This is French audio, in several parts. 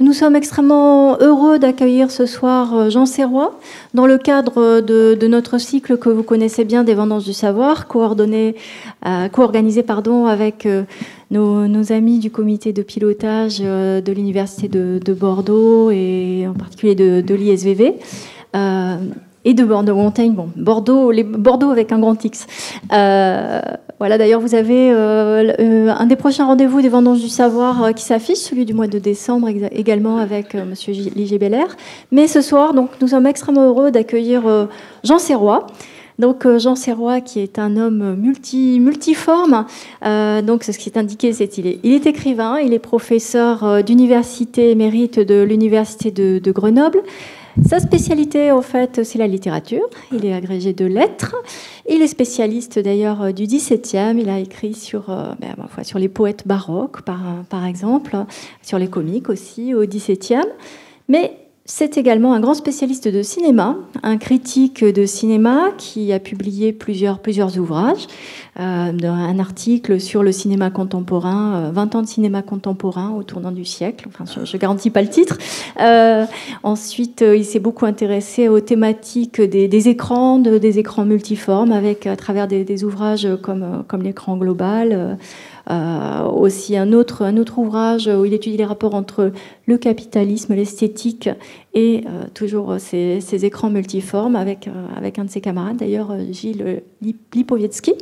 Nous sommes extrêmement heureux d'accueillir ce soir euh, Jean Serrois dans le cadre de, notre cycle que vous connaissez bien des Vendanges du Savoir, coordonné, euh, co-organisé pardon, avec euh, nos, amis du comité de pilotage de l'Université de, Bordeaux et en particulier de, de l'ISVV et de Bordeaux-Montaigne. Bon, Bordeaux, les, Bordeaux avec un grand X. Euh, voilà, d'ailleurs, vous avez euh, euh, un des prochains rendez-vous des Vendanges du Savoir qui s'affiche, celui du mois de décembre également avec Monsieur Ligier Belair. Mais ce soir, donc, nous sommes extrêmement heureux d'accueillir Jean Serrois. Donc Jean Serrois, qui est un homme multi, multiforme, donc ce qui est indiqué, c'est qu'il est, il est écrivain, il est professeur d'université émérite de l'université de, de Grenoble. Sa spécialité, en fait, c'est la littérature. Il est agrégé de lettres. Il est spécialiste d'ailleurs du XVIIe. Il a écrit sur, euh, ben, sur les poètes baroques, par, par exemple, sur les comiques aussi au XVIIe. Mais c'est également un grand spécialiste de cinéma, un critique de cinéma qui a publié plusieurs, plusieurs ouvrages, euh, un article sur le cinéma contemporain, 20 euh, ans de cinéma contemporain au tournant du siècle, enfin je garantis pas le titre. Euh, ensuite, il s'est beaucoup intéressé aux thématiques des, écrans, des écrans multiformes, avec à travers des, des ouvrages comme, comme l'écran global. Euh, aussi un autre, un autre ouvrage où il étudie les rapports entre le capitalisme, l'esthétique et euh, toujours ces, ces, écrans multiformes avec, euh, avec un de ses camarades, d'ailleurs Gilles Lipovietsky.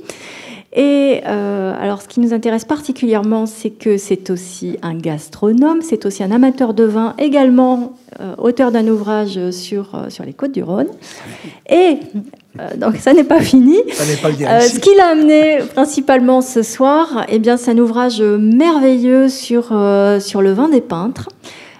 Et alors, ce qui nous intéresse particulièrement, c'est que c'est aussi un gastronome, c'est aussi un amateur de vin, également auteur d'un ouvrage sur, sur les côtes du Rhône. Et euh, donc ça n'est pas fini. Euh, ce qu'il a amené principalement ce soir, eh bien, c'est un ouvrage merveilleux sur, euh, sur le vin des peintres.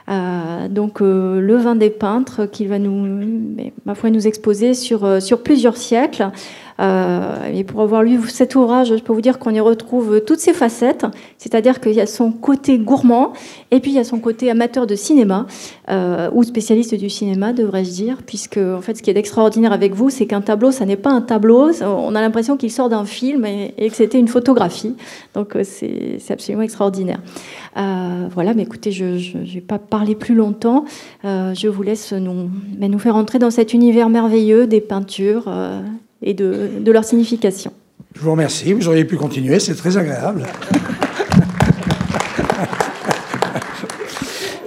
Donc le vin des peintres qu'il va nous, ma foi, nous exposer sur, sur plusieurs siècles. Euh, et pour avoir lu cet ouvrage, je peux vous dire qu'on y retrouve toutes ses facettes, c'est-à-dire qu'il y a son côté gourmand et puis il y a son côté amateur de cinéma euh, ou spécialiste du cinéma, devrais-je dire, puisque en fait, ce qui est extraordinaire avec vous, c'est qu'un tableau, ça n'est pas un tableau. On a l'impression qu'il sort d'un film et, que c'était une photographie. Donc euh, c'est absolument extraordinaire. voilà, mais écoutez, je ne vais pas parler plus longtemps. je vous laisse nous, mais nous faire entrer dans cet univers merveilleux des peintures et de, leur signification. Je vous remercie. Vous auriez pu continuer, c'est très agréable.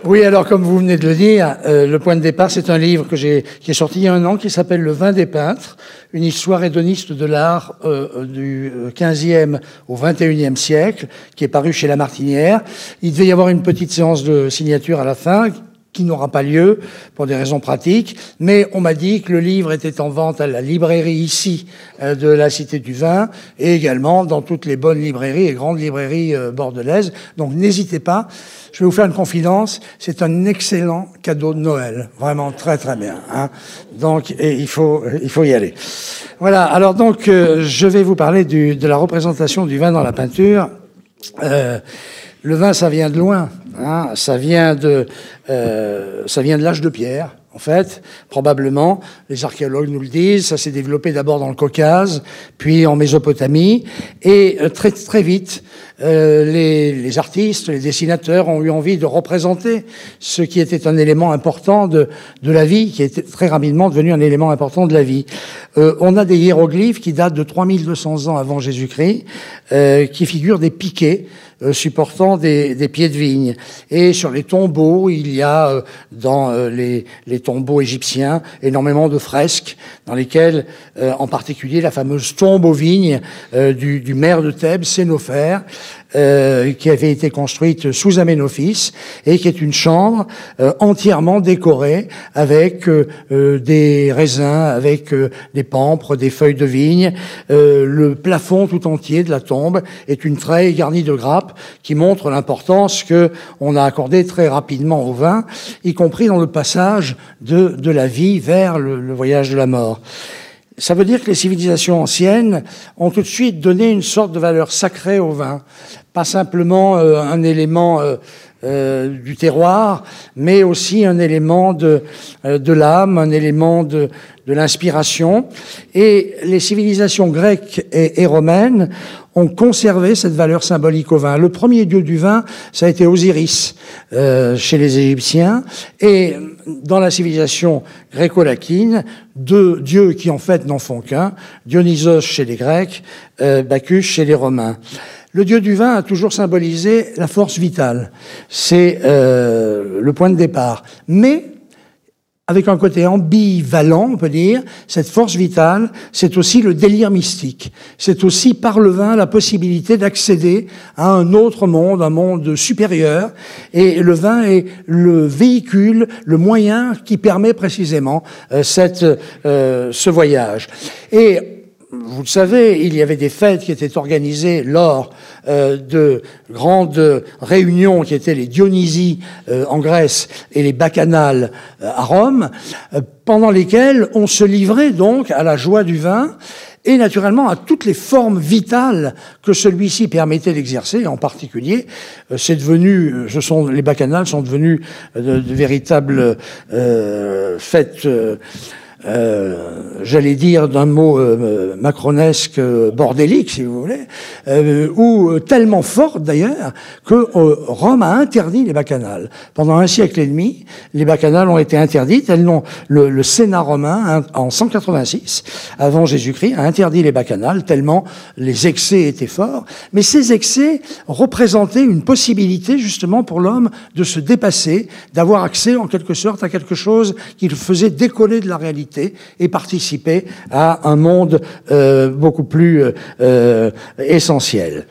Oui, alors comme vous venez de le dire, euh, le point de départ, c'est un livre qui est sorti il y a un an, qui s'appelle Le vin des peintres, une histoire hédoniste de l'art euh, du 15e euh, au 21e siècle, qui est paru chez La Martinière. Il devait y avoir une petite séance de signature à la fin, qui n'aura pas lieu pour des raisons pratiques, mais on m'a dit que le livre était en vente à la librairie ici euh, de la Cité du Vin et également dans toutes les bonnes librairies et grandes librairies euh, bordelaises. Donc n'hésitez pas. Je vais vous faire une confidence. C'est un excellent cadeau de Noël, vraiment très très bien. Hein. Donc il faut il faut y aller. Voilà. Alors donc euh, je vais vous parler du, de la représentation du vin dans la peinture. Le vin, ça vient de loin. Hein, ça vient de, euh, ça vient de l'âge de pierre. En fait, probablement, les archéologues nous le disent, ça s'est développé d'abord dans le Caucase, puis en Mésopotamie, et euh, très très vite, euh, les, les, artistes, les dessinateurs ont eu envie de représenter ce qui était un élément important de, de la vie, qui était très rapidement devenu un élément important de la vie. Euh, on a des hiéroglyphes qui datent de 3200 ans avant Jésus-Christ, euh, qui figurent des piquets euh, supportant des, des, pieds de vigne. Et sur les tombeaux, il y a euh, dans les, les, tombeaux égyptiens énormément de fresques dans lesquelles, en particulier, la fameuse tombe aux vignes du, du maire de Thèbes, Sénophère, euh, qui avait été construite sous Aménophis et qui est une chambre euh, entièrement décorée avec euh, des raisins, avec des pampres, des feuilles de vigne. le plafond tout entier de la tombe est une treille garnie de grappes qui montre l'importance que on a accordée très rapidement au vin, y compris dans le passage de, de la vie vers le, le voyage de la mort. Ça veut dire que les civilisations anciennes ont tout de suite donné une sorte de valeur sacrée au vin, pas simplement euh, un élément euh, du terroir, mais aussi un élément de, de l'âme, un élément de, de l'inspiration. Et les civilisations grecques et, romaines ont conservé cette valeur symbolique au vin. Le premier dieu du vin, ça a été Osiris euh, chez les Égyptiens. Et dans la civilisation gréco-latine, deux dieux qui en fait n'en font qu'un, Dionysos chez les Grecs, euh, Bacchus chez les Romains. Le dieu du vin a toujours symbolisé la force vitale. C'est euh, le point de départ. Mais avec un côté ambivalent, on peut dire, cette force vitale, c'est aussi le délire mystique. C'est aussi par le vin la possibilité d'accéder à un autre monde, un monde supérieur. Et le vin est le véhicule, le moyen qui permet précisément euh, cette, euh, ce voyage. Et vous le savez, il y avait des fêtes qui étaient organisées lors euh, de grandes réunions qui étaient les Dionysies euh, en Grèce et les Bacchanales euh, à Rome, pendant lesquelles on se livrait donc à la joie du vin et naturellement à toutes les formes vitales que celui-ci permettait d'exercer. En particulier, c'est devenu, ce sont les bacchanales sont devenus de, de véritables fêtes euh, j'allais dire d'un mot euh, macronesque euh, bordélique, si vous voulez, ou tellement forte d'ailleurs que Rome a interdit les bacchanales. Pendant un siècle et demi, les bacchanales ont été interdites. Elles n'ont, le, le, Sénat romain, en 186, avant Jésus-Christ, a interdit les bacchanales tellement les excès étaient forts. Mais ces excès représentaient une possibilité justement pour l'homme de se dépasser, d'avoir accès en quelque sorte à quelque chose qui le faisait décoller de la réalité et participer à un monde euh, beaucoup plus euh, euh, essentiel.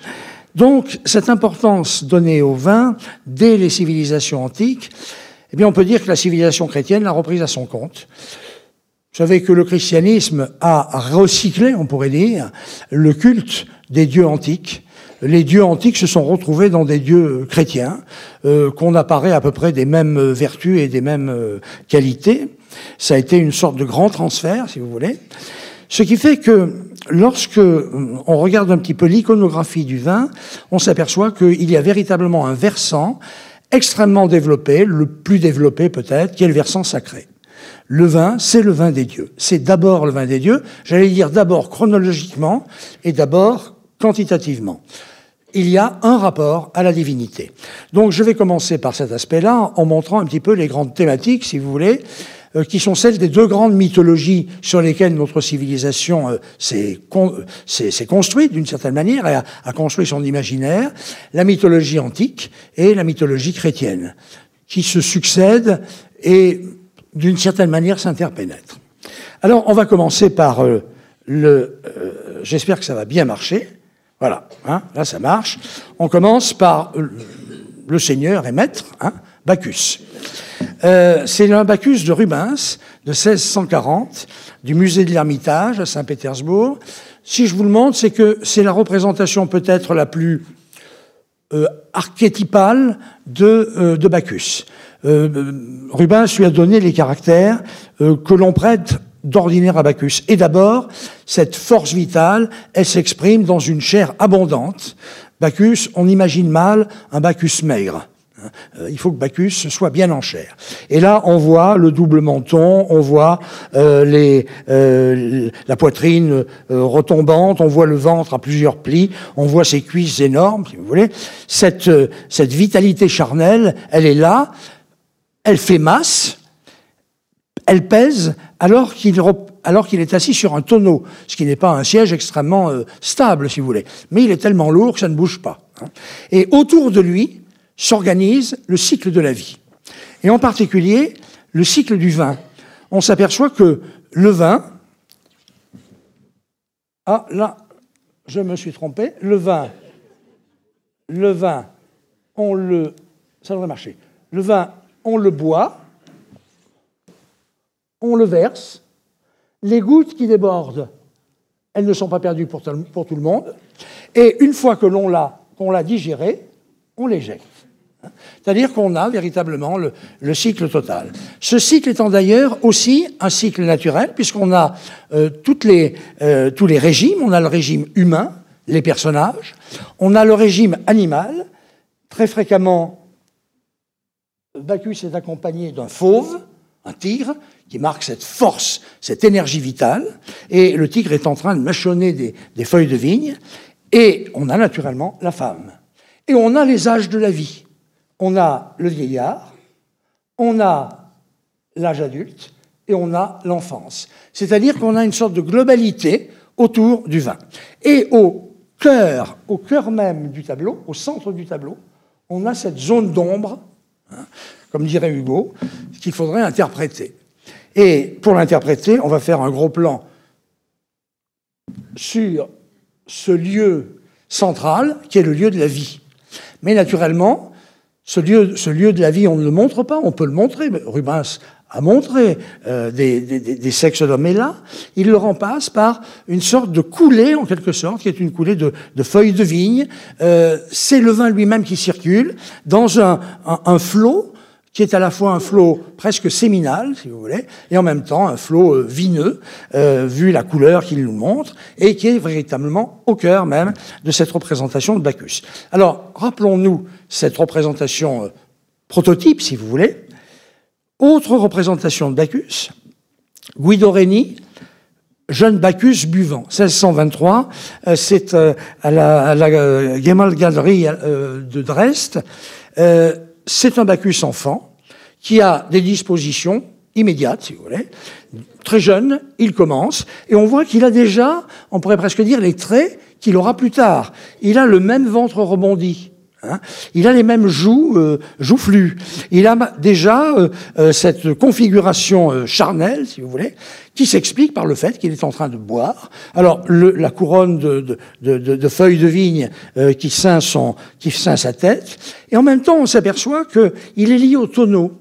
Donc, cette importance donnée au vin dès les civilisations antiques, eh bien, on peut dire que la civilisation chrétienne l'a reprise à son compte. Vous savez que le christianisme a recyclé, on pourrait dire, le culte des dieux antiques. Les dieux antiques se sont retrouvés dans des dieux chrétiens, qu'on apparaît à peu près des mêmes vertus et des mêmes qualités. Ça a été une sorte de grand transfert, si vous voulez. Ce qui fait que lorsque on regarde un petit peu l'iconographie du vin, on s'aperçoit qu'il y a véritablement un versant extrêmement développé, le plus développé peut-être, qui est le versant sacré. Le vin, c'est le vin des dieux. C'est d'abord le vin des dieux, j'allais dire d'abord chronologiquement et d'abord quantitativement. Il y a un rapport à la divinité. Donc je vais commencer par cet aspect-là en montrant un petit peu les grandes thématiques, si vous voulez, euh, qui sont celles des deux grandes mythologies sur lesquelles notre civilisation euh, s'est construite d'une certaine manière et a, construit son imaginaire, la mythologie antique et la mythologie chrétienne, qui se succèdent et d'une certaine manière s'interpénètrent. Alors on va commencer par euh, le... J'espère que ça va bien marcher. Voilà, hein, là ça marche. On commence par le Seigneur et Maître, hein, Bacchus. Euh, c'est Bacchus de Rubens de 1640 du musée de l'Ermitage à Saint-Pétersbourg. Si je vous le montre, c'est que c'est la représentation peut-être la plus euh, archétypale de, euh, de Bacchus. Rubens lui a donné les caractères que l'on prête d'ordinaire à Bacchus. Et d'abord, cette force vitale, elle s'exprime dans une chair abondante. Bacchus, on imagine mal un Bacchus maigre. Euh, il faut que Bacchus soit bien en chair. Et là, on voit le double menton, on voit euh, euh, la poitrine retombante, on voit le ventre à plusieurs plis, on voit ses cuisses énormes, si vous voulez. Cette, cette vitalité charnelle, elle est là, elle fait masse, elle pèse, alors qu'il alors qu'il est assis sur un tonneau, ce qui n'est pas un siège extrêmement stable, si vous voulez. Mais il est tellement lourd que ça ne bouge pas. Hein. Et autour de lui, s'organise le cycle de la vie. Et en particulier, le cycle du vin. On s'aperçoit que le vin... Ah, là, je me suis trompé. Le vin, le vin, on le... Ça devrait marcher. Le vin, on le boit, on le verse. Les gouttes qui débordent, elles ne sont pas perdues pour, tout le monde. Et une fois que l'on l'a, qu'on l'a digéré, on les. C'est-à-dire qu'on a véritablement le, cycle total. Ce cycle étant d'ailleurs aussi un cycle naturel, puisqu'on a euh, euh, tous les régimes. On a le régime humain, les personnages. On a le régime animal. Très fréquemment, Bacchus est accompagné d'un fauve, un tigre, qui marque cette force, cette énergie vitale, et le tigre est en train de mâchonner des feuilles de vigne, et on a naturellement la femme. Et on a les âges de la vie. On a le vieillard, on a l'âge adulte, et on a l'enfance. C'est-à-dire qu'on a une sorte de globalité autour du vin. Et au cœur, au cœur même du tableau, au centre du tableau, on a cette zone d'ombre, hein, comme dirait Hugo, qu'il faudrait interpréter. Et pour l'interpréter, on va faire un gros plan sur ce lieu central qui est le lieu de la vie. Mais naturellement, ce lieu, ce lieu de la vie, on ne le montre pas, on peut le montrer. Rubens a montré euh, des, des, des, sexes d'hommes. Et là, il le remplace par une sorte de coulée, en quelque sorte, qui est une coulée de, de feuilles de vigne. Euh, c'est le vin lui-même qui circule dans un, un, un, flot qui est à la fois un flot presque séminal, si vous voulez, et en même temps un flot euh, vineux, euh, vu la couleur qu'il nous montre, et qui est véritablement au cœur même de cette représentation de Bacchus. Alors, rappelons-nous cette représentation euh, prototype, si vous voulez, autre représentation de Bacchus, Guido Reni, jeune Bacchus buvant, 1623, euh, c'est à la, de Dresde. c'est un Bacchus enfant qui a des dispositions immédiates, si vous voulez. Très jeune, il commence, et on voit qu'il a déjà, on pourrait presque dire, les traits qu'il aura plus tard. Il a le même ventre rebondi. Hein. il a les mêmes joues euh, joufflus. Il a déjà euh, euh, cette configuration euh, charnelle, si vous voulez, qui s'explique par le fait qu'il est en train de boire. Alors le, la couronne de, de, de, de, feuilles de vigne euh, qui ceint son, qui ceint sa tête, et en même temps on s'aperçoit qu'il est lié au tonneau.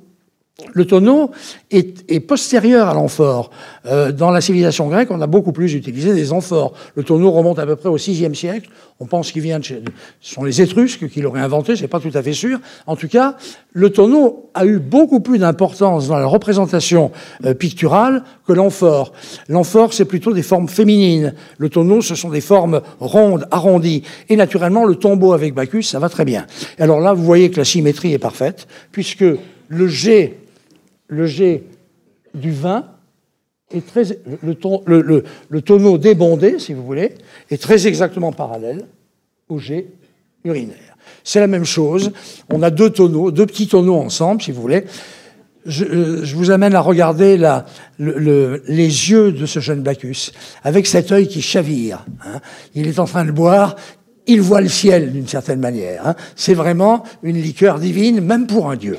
Le tonneau est, est postérieur à l'amphore. Euh, dans la civilisation grecque, on a beaucoup plus utilisé des amphores. Le tonneau remonte à peu près au VIe siècle. On pense qu'il vient de chez... Ce sont les Étrusques qui l'auraient inventé, c'est pas tout à fait sûr. En tout cas, le tonneau a eu beaucoup plus d'importance dans la représentation euh, picturale que l'amphore. L'amphore, c'est plutôt des formes féminines. Le tonneau, ce sont des formes rondes, arrondies. Et naturellement, le tombeau avec Bacchus, ça va très bien. Alors là, vous voyez que la symétrie est parfaite, puisque le jet le jet du vin est très, le, ton, le, le, tonneau débondé, si vous voulez, est très exactement parallèle au jet urinaire. C'est la même chose. On a deux tonneaux, deux petits tonneaux ensemble, si vous voulez. Je, euh, je vous amène à regarder la, le, les yeux de ce jeune Bacchus, avec cet œil qui chavire. Hein. Il est en train de boire, il voit le ciel d'une certaine manière. Hein. C'est vraiment une liqueur divine, même pour un dieu.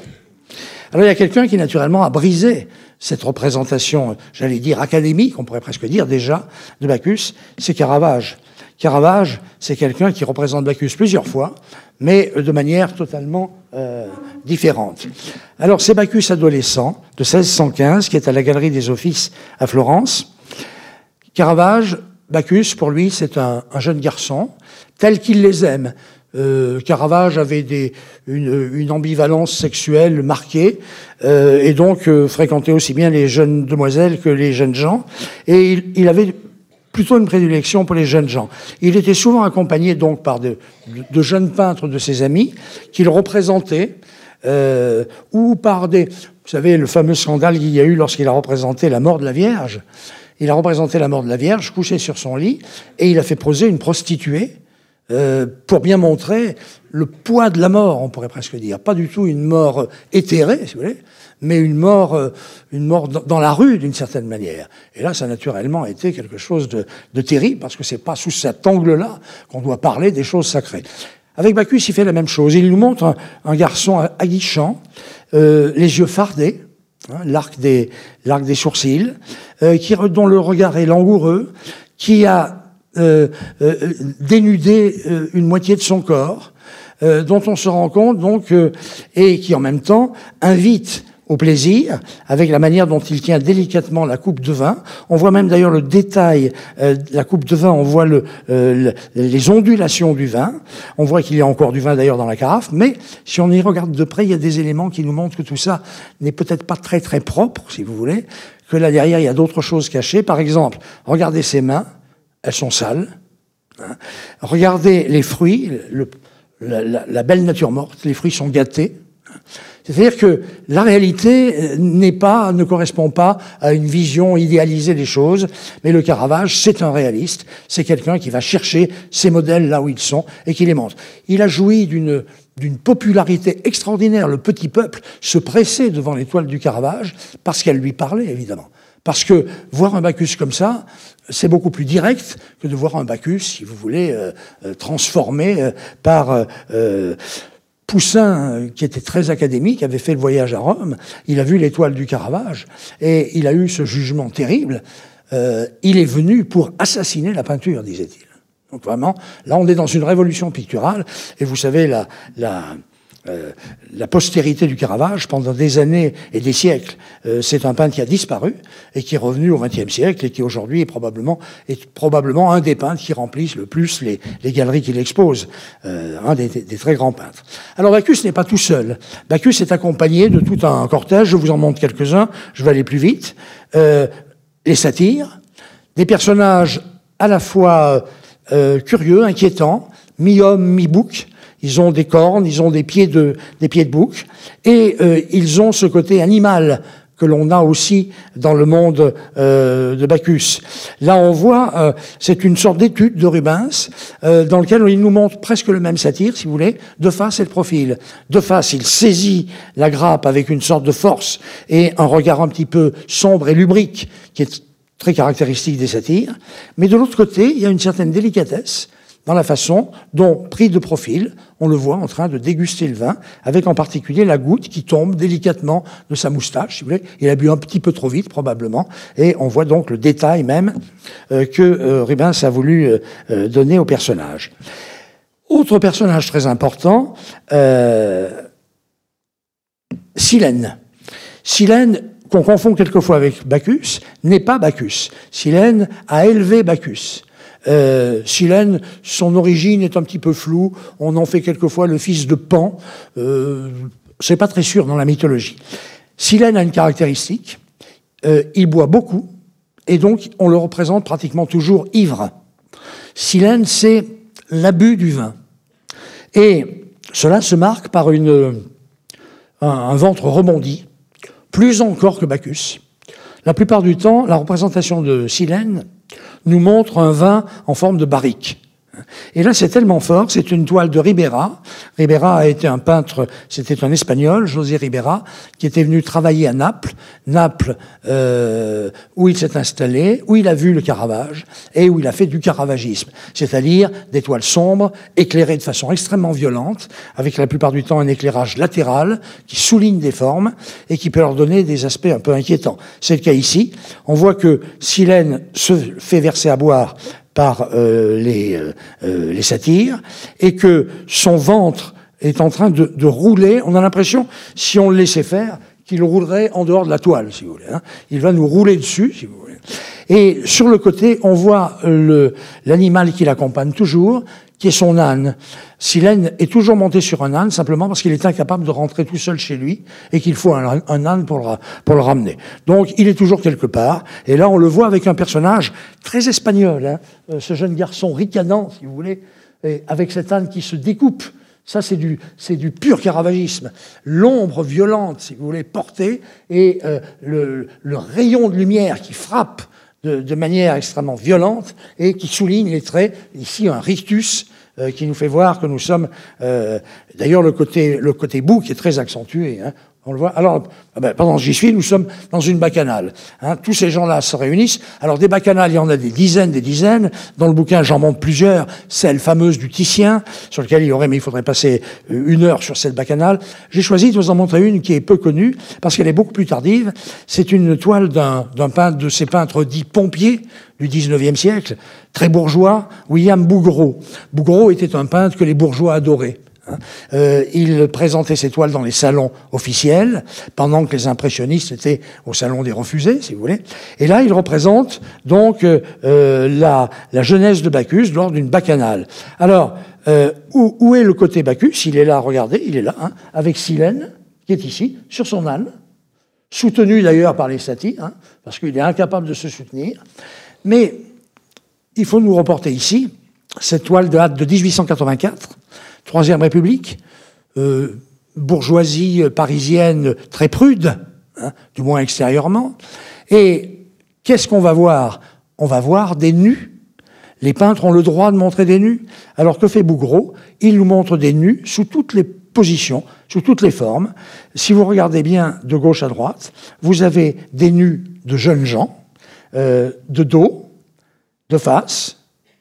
Alors il y a quelqu'un qui naturellement a brisé cette représentation, j'allais dire académique, on pourrait presque dire déjà, de Bacchus, c'est Caravage. Caravage, c'est quelqu'un qui représente Bacchus plusieurs fois, mais de manière totalement euh, différente. Alors c'est Bacchus adolescent de 1615 qui est à la Galerie des Offices à Florence. Caravage, Bacchus, pour lui, c'est un, un jeune garçon tel qu'il les aime. Euh, Caravage avait des, une, une, ambivalence sexuelle marquée euh, et donc euh, fréquentait aussi bien les jeunes demoiselles que les jeunes gens. Et il, il, avait plutôt une prédilection pour les jeunes gens. Il était souvent accompagné donc par de, de jeunes peintres de ses amis qu'il représentait euh, ou par des... Vous savez, le fameux scandale qu'il y a eu lorsqu'il a représenté la mort de la Vierge. Il a représenté la mort de la Vierge couchée sur son lit et il a fait poser une prostituée euh, pour bien montrer le poids de la mort, on pourrait presque dire. Pas du tout une mort éthérée, si vous voulez, mais une mort, euh, une mort dans la rue d'une certaine manière. Et là, ça a naturellement été quelque chose de, de terrible, parce que c'est pas sous cet angle-là qu'on doit parler des choses sacrées. Avec Bacchus, il fait la même chose. Il nous montre un, un garçon aguichant, euh, les yeux fardés, hein, l'arc des, l'arc des sourcils, euh, qui, dont le regard est langoureux, qui a euh, euh, dénuder euh, une moitié de son corps, euh, dont on se rend compte donc et qui en même temps invite au plaisir, avec la manière dont il tient délicatement la coupe de vin. On voit même d'ailleurs le détail euh, de la coupe de vin, on voit le, euh, les ondulations du vin. On voit qu'il y a encore du vin d'ailleurs dans la carafe, mais si on y regarde de près, il y a des éléments qui nous montrent que tout ça n'est peut-être pas très très propre, si vous voulez, que là derrière, il y a d'autres choses cachées. Par exemple, regardez ses mains, elles sont sales. Hein. Regardez les fruits, la, belle nature morte, les fruits sont gâtés. C'est-à-dire que la réalité n'est pas, ne correspond pas à une vision idéalisée des choses, mais le Caravage, c'est un réaliste, c'est quelqu'un qui va chercher ces modèles là où ils sont et qui les montre. Il a joui d'une d'une popularité extraordinaire. Le petit peuple se pressait devant l'étoile du Caravage parce qu'elle lui parlait, évidemment. Parce que voir un Bacchus comme ça, c'est beaucoup plus direct que de voir un Bacchus, si vous voulez, euh, euh, transformé euh, par Poussin, qui était très académique, avait fait le voyage à Rome, il a vu l'étoile du Caravage, et il a eu ce jugement terrible. Il est venu pour assassiner la peinture, disait-il. Donc vraiment, là on est dans une révolution picturale, et vous savez, la, la, euh, la postérité du Caravage, pendant des années et des siècles, euh, c'est un peintre qui a disparu et qui est revenu au XXe siècle et qui aujourd'hui est probablement, est probablement un des peintres qui remplissent le plus les, galeries qu'il expose, euh, un des, très grands peintres. Alors Bacchus n'est pas tout seul. Bacchus est accompagné de tout un cortège, je vous en montre quelques-uns, je vais aller plus vite. les satyres, des personnages à la fois curieux, inquiétants, mi-homme, mi-bouc, ils ont des cornes, ils ont des pieds de, des bouc, et euh, ils ont ce côté animal que l'on a aussi dans le monde euh, de Bacchus. Là, on voit, euh, c'est une sorte d'étude de Rubens, euh, dans lequel il nous montre presque le même satire, si vous voulez, de face et de profil. De face, il saisit la grappe avec une sorte de force et un regard un petit peu sombre et lubrique, qui est très caractéristique des satires. Mais de l'autre côté, il y a une certaine délicatesse, dans la façon dont, pris de profil, on le voit en train de déguster le vin, avec en particulier la goutte qui tombe délicatement de sa moustache, si vous voulez. Il a bu un petit peu trop vite, probablement, et on voit donc le détail même euh, que euh, Rubens a voulu euh, donner au personnage. Autre personnage très important, Silène. Silène, qu'on confond quelquefois avec Bacchus, n'est pas Bacchus. Silène a élevé Bacchus. Euh, Silène, son origine est un petit peu floue. On en fait quelquefois le fils de Pan. Euh, c'est pas très sûr dans la mythologie. Silène a une caractéristique. Euh, il boit beaucoup et donc on le représente pratiquement toujours ivre. Silène, c'est l'abus du vin. Et cela se marque par une, un, un ventre rebondi, plus encore que Bacchus. La plupart du temps, la représentation de Silène nous montre un vin en forme de barrique. Et là, c'est tellement fort, c'est une toile de Ribera. Ribera a été un peintre, c'était un Espagnol, José Ribera, qui était venu travailler à Naples, Naples euh, où il s'est installé, où il a vu le Caravage et où il a fait du caravagisme, c'est-à-dire des toiles sombres, éclairées de façon extrêmement violente, avec la plupart du temps un éclairage latéral qui souligne des formes et qui peut leur donner des aspects un peu inquiétants. C'est le cas ici. On voit que Silène se fait verser à boire par euh, les, euh, euh, les satyres, et que son ventre est en train de, de rouler. On a l'impression, si on le laissait faire, qu'il roulerait en dehors de la toile, si vous voulez. Hein. Il va nous rouler dessus, si vous voulez. Et sur le côté, on voit l'animal qui l'accompagne toujours, qui est son âne. Silène est toujours monté sur un âne simplement parce qu'il est incapable de rentrer tout seul chez lui et qu'il faut un, âne pour le, ramener. Donc il est toujours quelque part. Et là, on le voit avec un personnage très espagnol, hein, euh, ce jeune garçon ricanant, si vous voulez, et avec cet âne qui se découpe. Ça, c'est du, du pur caravagisme. L'ombre violente, si vous voulez, portée, et euh, le, le rayon de lumière qui frappe de, manière extrêmement violente et qui souligne les traits, ici un rictus euh, qui nous fait voir que nous sommes, euh, d'ailleurs le côté, le côté bouc est très accentué, hein, on le voit. Alors, ah pendant que j'y suis, nous sommes dans une bacchanale. Hein. Tous ces gens-là se réunissent. Alors, des bacchanales, il y en a des dizaines, des dizaines. Dans le bouquin, j'en montre plusieurs. Celle fameuse du Titien, sur laquelle il y aurait, mais il faudrait passer euh, une heure sur cette bacchanale. J'ai choisi de vous en montrer une qui est peu connue, parce qu'elle est beaucoup plus tardive. C'est une toile d'un peintre, de ces peintres dits pompiers du 19e siècle, très bourgeois, William Bouguereau. Bouguereau était un peintre que les bourgeois adoraient. Euh, il présentait ses toiles dans les salons officiels, pendant que les impressionnistes étaient au salon des refusés, si vous voulez. Et là, il représente donc euh, euh la, jeunesse de Bacchus lors d'une bacchanale. Alors, où, est le côté Bacchus? Il est là, regardez, il est là, hein, avec Silène, qui est ici, sur son âne, soutenu d'ailleurs par les satyres, hein, parce qu'il est incapable de se soutenir. Mais il faut nous reporter ici, cette toile date de 1884, Troisième République, euh, bourgeoisie parisienne très prude, hein, du moins extérieurement. Et qu'est-ce qu'on va voir? On va voir des nus. Les peintres ont le droit de montrer des nus. Alors que fait Bougreau? Il nous montre des nus sous toutes les positions, sous toutes les formes. Si vous regardez bien de gauche à droite, vous avez des nus de jeunes gens, euh, de dos, de face,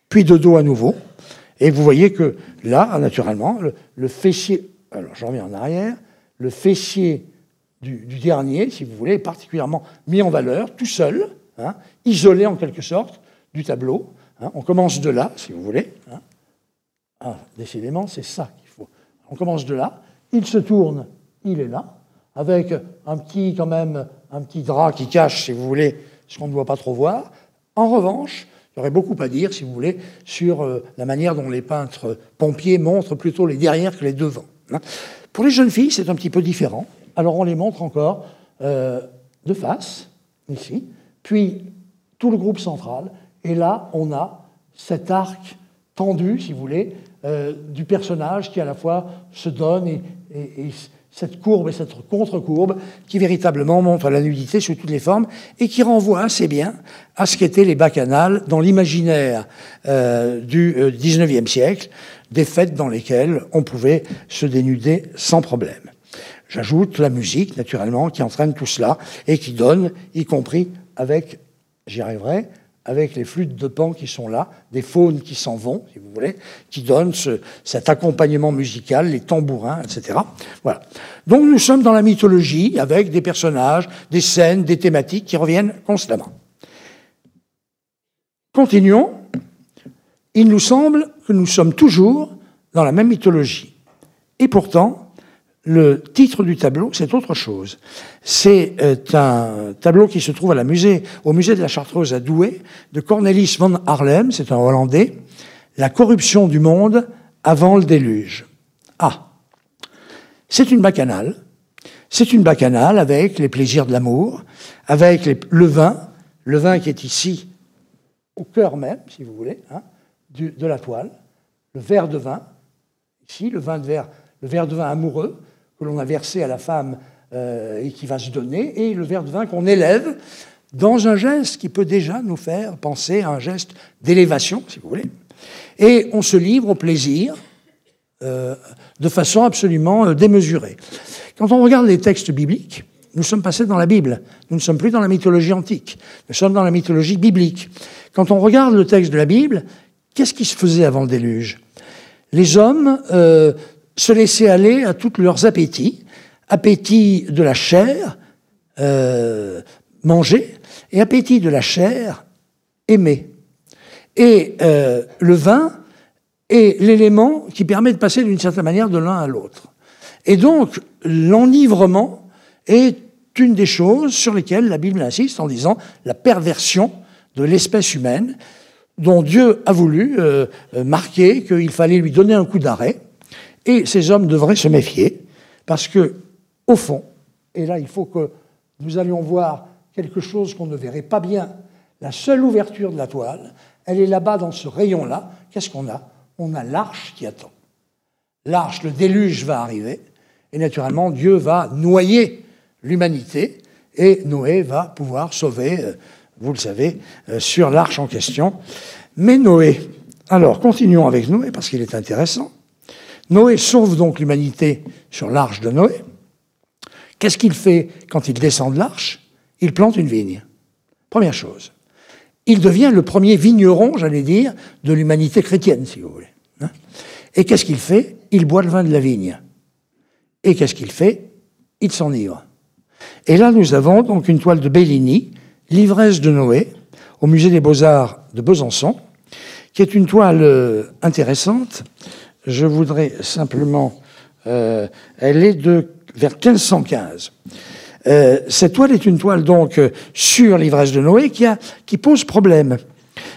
puis de dos à nouveau. Et vous voyez que là, naturellement, le, fessier, alors j'en reviens en arrière, le fessier du, dernier, si vous voulez, est particulièrement mis en valeur, tout seul, hein, isolé en quelque sorte du tableau. Hein. On commence de là, si vous voulez. Hein. Ah, décidément, c'est ça qu'il faut. On commence de là, il se tourne, il est là, avec un petit, quand même, un petit drap qui cache, si vous voulez, ce qu'on ne doit pas trop voir. En revanche, aurait beaucoup à dire, si vous voulez, sur euh, la manière dont les peintres pompiers montrent plutôt les derrière que les devants. Hein. Pour les jeunes filles, c'est un petit peu différent. Alors on les montre encore euh, de face, ici, puis tout le groupe central, et là on a cet arc tendu, si vous voulez, euh, du personnage qui à la fois se donne et, cette courbe et cette contre-courbe qui véritablement montre la nudité sous toutes les formes et qui renvoie assez bien à ce qu'étaient les bacchanales dans l'imaginaire euh, du XIXe euh, siècle, des fêtes dans lesquelles on pouvait se dénuder sans problème. J'ajoute la musique, naturellement, qui entraîne tout cela et qui donne, y compris avec, j'y arriverai, avec les flûtes de pan qui sont là, des faunes qui s'en vont, si vous voulez, qui donnent cet accompagnement musical, les tambourins, etc. Voilà. Donc nous sommes dans la mythologie avec des personnages, des scènes, des thématiques qui reviennent constamment. Continuons. Il nous semble que nous sommes toujours dans la même mythologie. Et pourtant, le titre du tableau, c'est autre chose. C'est euh, un tableau qui se trouve à musée, au musée de la Chartreuse à Douai, de Cornelis van Harlem, c'est un Hollandais, La corruption du monde avant le déluge. Ah, c'est une bacchanale. C'est une bacchanale avec les plaisirs de l'amour, avec le vin, le vin qui est ici au cœur même, si vous voulez, hein, de la toile, le verre de vin, ici, le vin de verre, le verre de vin amoureux, que l'on a versé à la femme euh, et qui va se donner, et le verre de vin qu'on élève dans un geste qui peut déjà nous faire penser à un geste d'élévation, si vous voulez. Et on se livre au plaisir euh, de façon absolument euh, démesurée. Quand on regarde les textes bibliques, nous sommes passés dans la Bible. Nous ne sommes plus dans la mythologie antique. Nous sommes dans la mythologie biblique. Quand on regarde le texte de la Bible, qu'est-ce qui se faisait avant le déluge? Les hommes se laisser aller à tous leurs appétits, appétit de la chair, euh, manger, et appétit de la chair, aimer. Et euh, le vin est l'élément qui permet de passer d'une certaine manière de l'un à l'autre. Et donc, l'enivrement est une des choses sur lesquelles la Bible insiste en disant la perversion de l'espèce humaine, dont Dieu a voulu euh, marquer qu'il fallait lui donner un coup d'arrêt, et ces hommes devraient se méfier, parce que, au fond, et là il faut que nous allions voir quelque chose qu'on ne verrait pas bien, la seule ouverture de la toile, elle est là-bas dans ce rayon-là. Qu'est-ce qu'on a? On a l'arche qui attend. L'arche, le déluge va arriver, et naturellement Dieu va noyer l'humanité, et Noé va pouvoir sauver, euh, vous le savez, euh, sur l'arche en question. Mais Noé, alors continuons avec Noé, parce qu'il est intéressant. Noé sauve donc l'humanité sur l'arche de Noé. Qu'est-ce qu'il fait quand il descend de l'arche? Il plante une vigne. Première chose. Il devient le premier vigneron, j'allais dire, de l'humanité chrétienne, si vous voulez. Hein. Et qu'est-ce qu'il fait? Il boit le vin de la vigne. Et qu'est-ce qu'il fait? Il s'enivre. Et là, nous avons donc une toile de Bellini, L'ivresse de Noé, au musée des beaux-arts de Besançon, qui est une toile euh, intéressante je voudrais simplement... Euh, elle est de vers 1515. Euh, cette toile est une toile donc euh, sur l'ivresse de Noé qui, pose problème.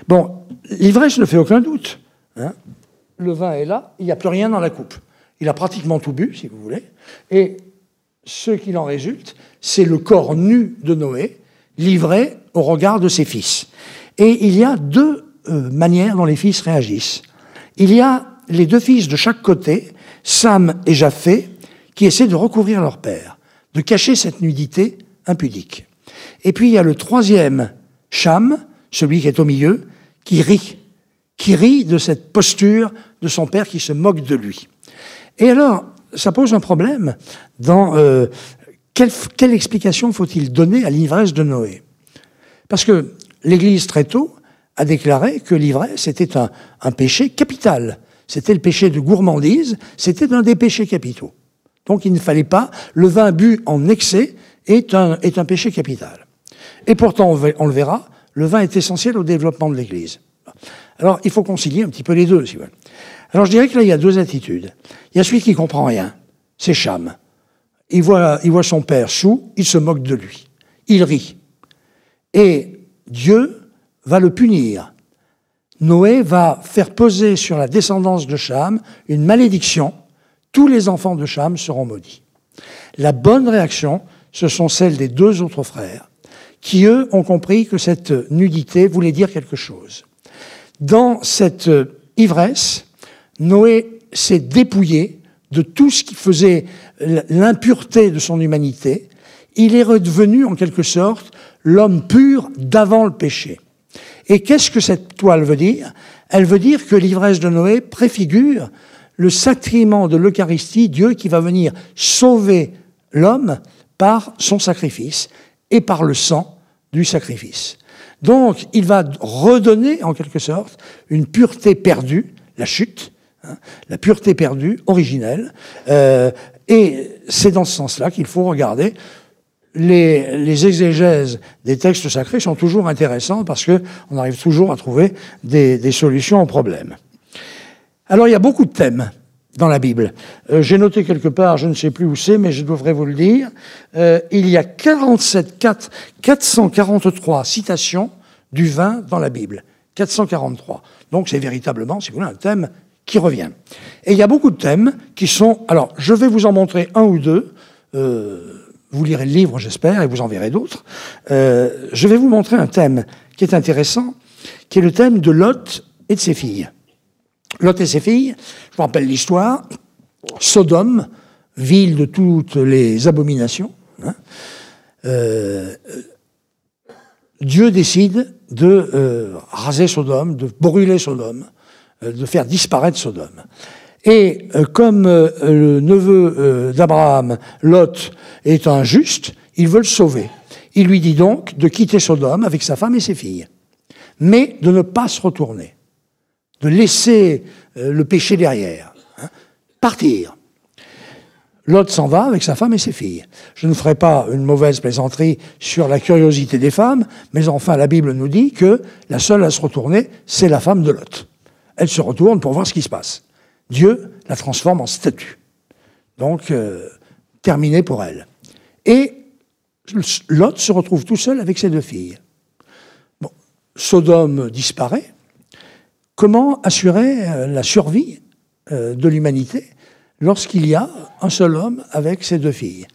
Bon, l'ivresse ne fait aucun doute. Hein. Le vin est là, il n'y a plus rien dans la coupe. Il a pratiquement tout bu, si vous voulez. Et ce qu'il en résulte, c'est le corps nu de Noé, livré au regard de ses fils. Et il y a deux manières dont les fils réagissent. Il y a les deux fils de chaque côté, Sam et Japhé, qui essaient de recouvrir leur père, de cacher cette nudité impudique. Et puis il y a le troisième, Cham, celui qui est au milieu, qui rit, qui rit de cette posture de son père qui se moque de lui. Et alors, ça pose un problème dans euh, quelle, explication faut-il donner à l'ivresse de Noé? Parce que l'Église, très tôt, a déclaré que l'ivresse était un péché capital. C'était le péché de gourmandise, c'était un des péchés capitaux. Donc il ne fallait pas, le vin bu en excès est un, péché capital. Et pourtant, on le verra, le vin est essentiel au développement de l'Église. Alors, il faut concilier un petit peu les deux, si vous voulez. Alors, je dirais que là, il y a deux attitudes. Il y a celui qui comprend rien, c'est Cham. Il voit, il voit son père sous, il se moque de lui. Il rit. Et Dieu va le punir. Noé va faire peser sur la descendance de Cham une malédiction. Tous les enfants de Cham seront maudits. La bonne réaction, ce sont celles des deux autres frères, qui, eux, ont compris que cette nudité voulait dire quelque chose. Dans cette ivresse, Noé s'est dépouillé de tout ce qui faisait l'impureté de son humanité. Il est redevenu, en quelque sorte, l'homme pur d'avant le péché. Et qu'est-ce que cette toile veut dire? Elle veut dire que l'ivresse de Noé préfigure le sacrement de l'Eucharistie, Dieu qui va venir sauver l'homme par son sacrifice et par le sang du sacrifice. Donc, il va redonner, en quelque sorte, une pureté perdue, la chute, hein, la pureté perdue, originelle, euh, et c'est dans ce sens-là qu'il faut regarder. Les, les, exégèses des textes sacrés sont toujours intéressants parce qu'on arrive toujours à trouver des, des solutions aux problèmes. Alors, il y a beaucoup de thèmes dans la Bible. Euh, J'ai noté quelque part, je ne sais plus où c'est, mais je devrais vous le dire, euh, il y a 47, 4, 443 citations du vin dans la Bible. 443. Donc c'est véritablement, si vous voulez, un thème qui revient. Et il y a beaucoup de thèmes qui sont... Alors, je vais vous en montrer un ou deux. Euh, vous lirez le livre, j'espère, et vous en verrez d'autres. Euh, je vais vous montrer un thème qui est intéressant, qui est le thème de Lot et de ses filles. Lot et ses filles, je vous rappelle l'histoire, Sodome, ville de toutes les abominations, hein, euh, Dieu décide de euh, raser Sodome, de brûler Sodome, de faire disparaître Sodome. Et euh, comme euh, le neveu euh, d'Abraham, Lot, est un juste, il veut le sauver. Il lui dit donc de quitter Sodome avec sa femme et ses filles, mais de ne pas se retourner de laisser le péché derrière. Hein. Partir. L'autre s'en va avec sa femme et ses filles. Je ne ferai pas une mauvaise plaisanterie sur la curiosité des femmes, mais enfin la Bible nous dit que la seule à se retourner, c'est la femme de Lot. Elle se retourne pour voir ce qui se passe. Dieu la transforme en statue. Donc, euh, terminé pour elle. Et Lot se retrouve tout seul avec ses deux filles. Sodome disparaît, Comment assurer euh, la survie euh, de l'humanité lorsqu'il y a un seul homme avec ses deux filles?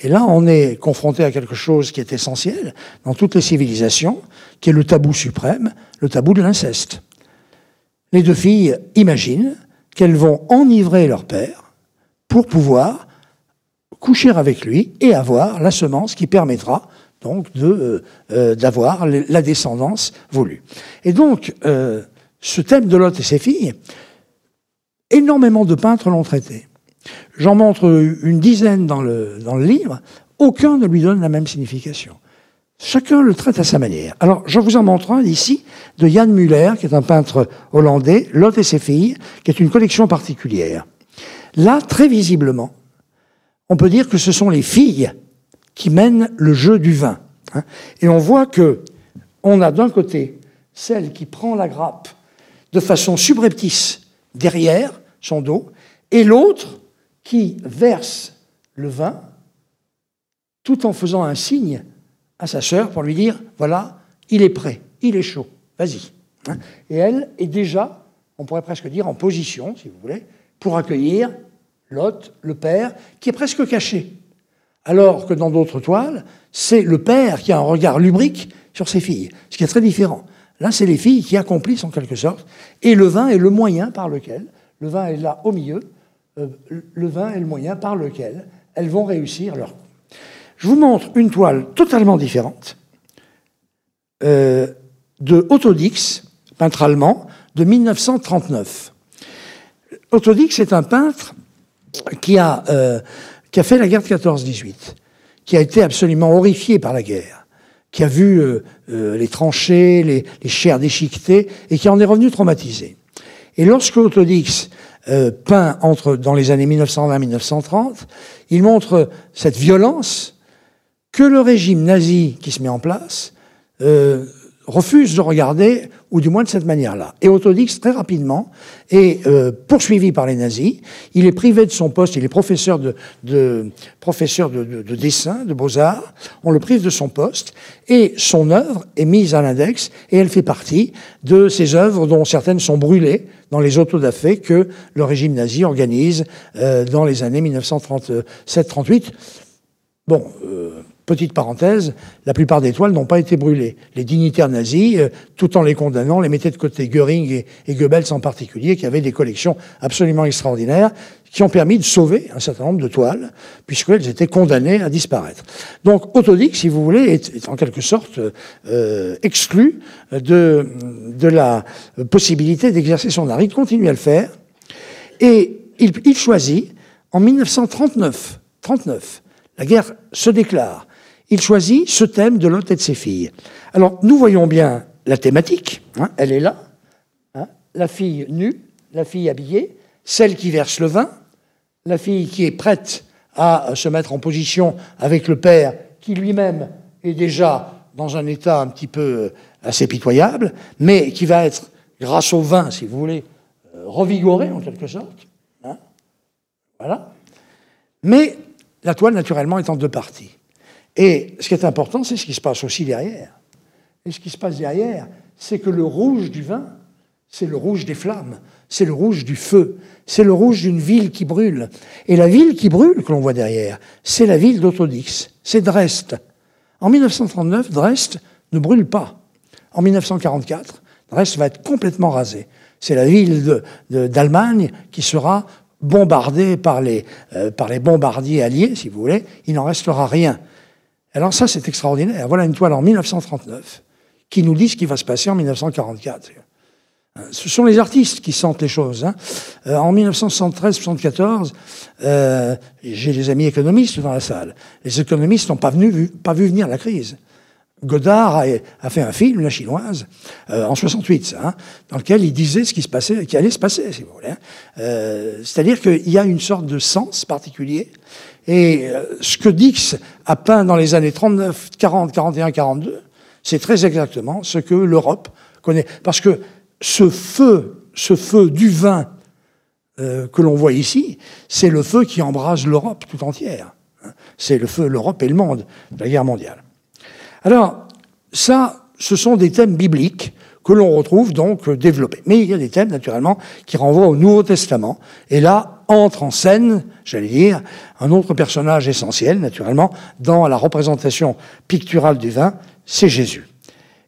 Et là, on est confronté à quelque chose qui est essentiel dans toutes les civilisations, qui est le tabou suprême, le tabou de l'inceste. Les deux filles imaginent qu'elles vont enivrer leur père pour pouvoir coucher avec lui et avoir la semence qui permettra donc euh, d'avoir la descendance voulue. Et donc, ce thème de Lot et ses filles, énormément de peintres l'ont traité. J'en montre une dizaine dans le livre, aucun ne lui donne la même signification. Chacun le traite à sa manière. Alors, je vous en montre un ici de Jan Muller, qui est un peintre hollandais, Lot et ses filles, qui est une collection particulière. Là, très visiblement, on peut dire que ce sont les filles qui mènent le jeu du vin. Hein. Et on voit que on a d'un côté celle qui prend la grappe de façon subreptice derrière son dos, et l'autre qui verse le vin tout en faisant un signe à sa sœur pour lui dire, voilà, il est prêt, il est chaud, vas-y. Hein. Et elle est déjà, on pourrait presque dire, en position, si vous voulez, pour accueillir Lot, le père, qui est presque caché. Alors que dans d'autres toiles, c'est le père qui a un regard lubrique sur ses filles, ce qui est très différent. Là, c'est les filles qui accomplissent en quelque sorte, et le vin est le moyen par lequel, le vin est là au milieu, euh, le vin est le moyen par lequel elles vont réussir leur. Je vous montre une toile totalement différente euh, de Autodix, peintre allemand, de 1939. Autodix est un peintre qui a, euh, qui a fait la guerre de 14-18, qui a été absolument horrifié par la guerre, qui a vu les tranchées, les, les chairs déchiquetées, et qui en est revenu traumatisé. Et lorsque Autodix euh, peint entre, dans les années 1920-1930, il montre cette violence que le régime nazi qui se met en place euh, refuse de regarder, ou du moins de cette manière-là. Et Autodix, très rapidement, est euh, poursuivi par les nazis. Il est privé de son poste, il est professeur de, de professeur de, de, de, dessin, de beaux-arts. On le prive de son poste, et son œuvre est mise à l'index, et elle fait partie de ces œuvres dont certaines sont brûlées dans les autodafés que le régime nazi organise euh, dans les années 1937-38. Bon, euh, petite parenthèse, la plupart des toiles n'ont pas été brûlées. Les dignitaires nazis, euh, tout en les condamnant, les mettaient de côté. Göring et, Goebbels en particulier, qui avaient des collections absolument extraordinaires, qui ont permis de sauver un certain nombre de toiles, puisqu'elles étaient condamnées à disparaître. Donc Autodic, si vous voulez, est, en quelque sorte euh, exclu de, de la possibilité d'exercer son art. Il continue à le faire, et il, il choisit, en 1939, 39, la guerre se déclare. Il choisit ce thème de Lot et de ses filles. Alors, nous voyons bien la thématique, hein, elle est là. Hein, la fille nue, la fille habillée, celle qui verse le vin, la fille qui est prête à se mettre en position avec le père qui lui-même est déjà dans un état un petit peu assez pitoyable, mais qui va être, grâce au vin, si vous voulez, revigoré en quelque sorte. Hein, voilà. Mais la toile, naturellement, est en deux parties. Et ce qui est important, c'est ce qui se passe aussi derrière. Et ce qui se passe derrière, c'est que le rouge du vin, c'est le rouge des flammes, c'est le rouge du feu, c'est le rouge d'une ville qui brûle. Et la ville qui brûle, que l'on voit derrière, c'est la ville d'Autodix, c'est Dresde. En 1939, Dresde ne brûle pas. En 1944, Dresde va être complètement rasée. C'est la ville d'Allemagne qui sera bombardé par les, euh, par les bombardiers alliés, si vous voulez, il n'en restera rien. Alors ça, c'est extraordinaire. Voilà une toile en 1939 qui nous dit ce qui va se passer en 1944. Ce sont les artistes qui sentent les choses. Hein. Euh, en 1973-74, euh, j'ai des amis économistes dans la salle. Les économistes n'ont pas, vu, venir la crise. Godard a, fait un film, La Chinoise, euh, en 68, hein, dans lequel il disait ce qui allait se passer, si vous voulez. Hein. C'est-à-dire qu'il y a une sorte de sens particulier. Et euh, ce que Dix a peint dans les années 39, 40, 41, 42, c'est très exactement ce que l'Europe connaît. Parce que ce feu, ce feu du vin euh, que l'on voit ici, c'est le feu qui embrase l'Europe tout entière. Hein. C'est le feu, l'Europe et le monde de la guerre mondiale. Alors, ça, ce sont des thèmes bibliques que l'on retrouve donc développés. Mais il y a des thèmes, naturellement, qui renvoient au Nouveau Testament. Et là, entre en scène, j'allais dire, un autre personnage essentiel, naturellement, dans la représentation picturale du vin, c'est Jésus.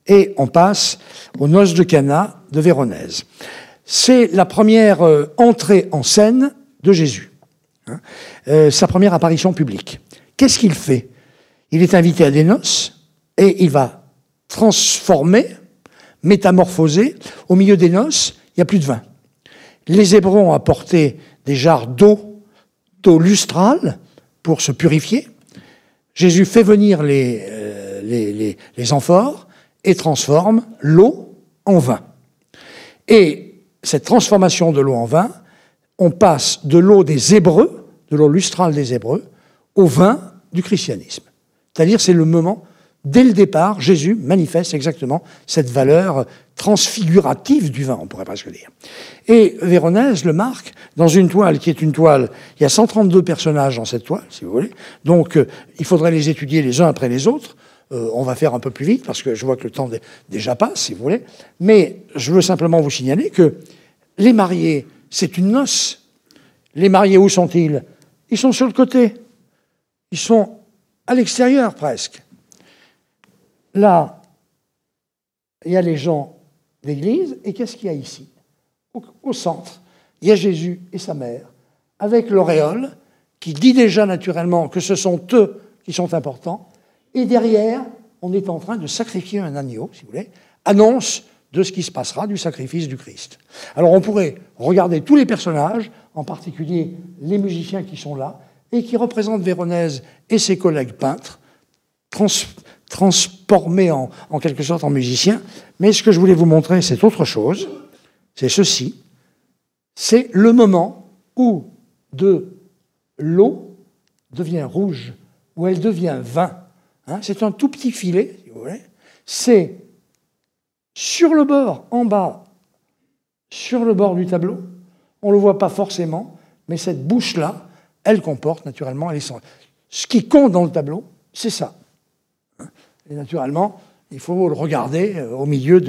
Et on passe aux noces de Cana de Véronèse. C'est la première euh, entrée en scène de Jésus, hein, euh, sa première apparition publique. Qu'est-ce qu'il fait? Il est invité à des noces, et il va transformer, métamorphoser. Au milieu des noces, il n'y a plus de vin. Les Hébreux ont apporté des jarres d'eau, d'eau lustrale, pour se purifier. Jésus fait venir les, euh, les amphores et transforme l'eau en vin. Et cette transformation de l'eau en vin, on passe de l'eau des Hébreux, de l'eau lustrale des Hébreux, au vin du christianisme. C'est-à-dire c'est le moment Dès le départ, Jésus manifeste exactement cette valeur transfigurative du vin, on pourrait presque dire. Et Véronèse le marque dans une toile qui est une toile, il y a 132 personnages dans cette toile, si vous voulez, donc euh, il faudrait les étudier les uns après les autres. Euh, on va faire un peu plus vite parce que je vois que le temps déjà passe, si vous voulez. Mais je veux simplement vous signaler que les mariés, c'est une noce. Les mariés, où sont-ils? Ils sont sur le côté. Ils sont à l'extérieur presque. Là, il y a les gens d'église, et qu'est-ce qu'il y a ici? Au, centre, il y a Jésus et sa mère avec l'auréole, qui dit déjà naturellement que ce sont eux qui sont importants, et derrière, on est en train de sacrifier un agneau, si vous voulez, annonce de ce qui se passera du sacrifice du Christ. Alors on pourrait regarder tous les personnages, en particulier les musiciens qui sont là, et qui représentent Véronèse et ses collègues peintres, transformés en, quelque sorte en musiciens. Mais ce que je voulais vous montrer, c'est autre chose. C'est ceci. C'est le moment où de l'eau devient rouge, où elle devient vin. Hein, c'est un tout petit filet, si vous voulez. C'est sur le bord, en bas, sur le bord du tableau. On ne le voit pas forcément, mais cette bouche-là, elle comporte naturellement les Ce qui compte dans le tableau, c'est ça. Et naturellement, il faut le regarder euh, au milieu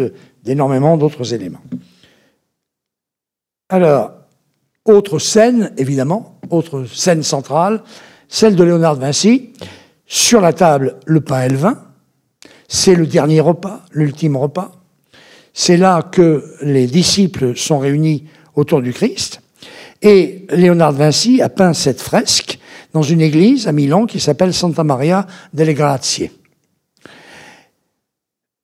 d'énormément d'autres éléments. Alors, autre scène, évidemment, autre scène centrale, celle de Léonard Vinci. Sur la table, le pain et le vin. C'est le dernier repas, l'ultime repas. C'est là que les disciples sont réunis autour du Christ. Et Léonard Vinci a peint cette fresque dans une église à Milan qui s'appelle Santa Maria delle Grazie.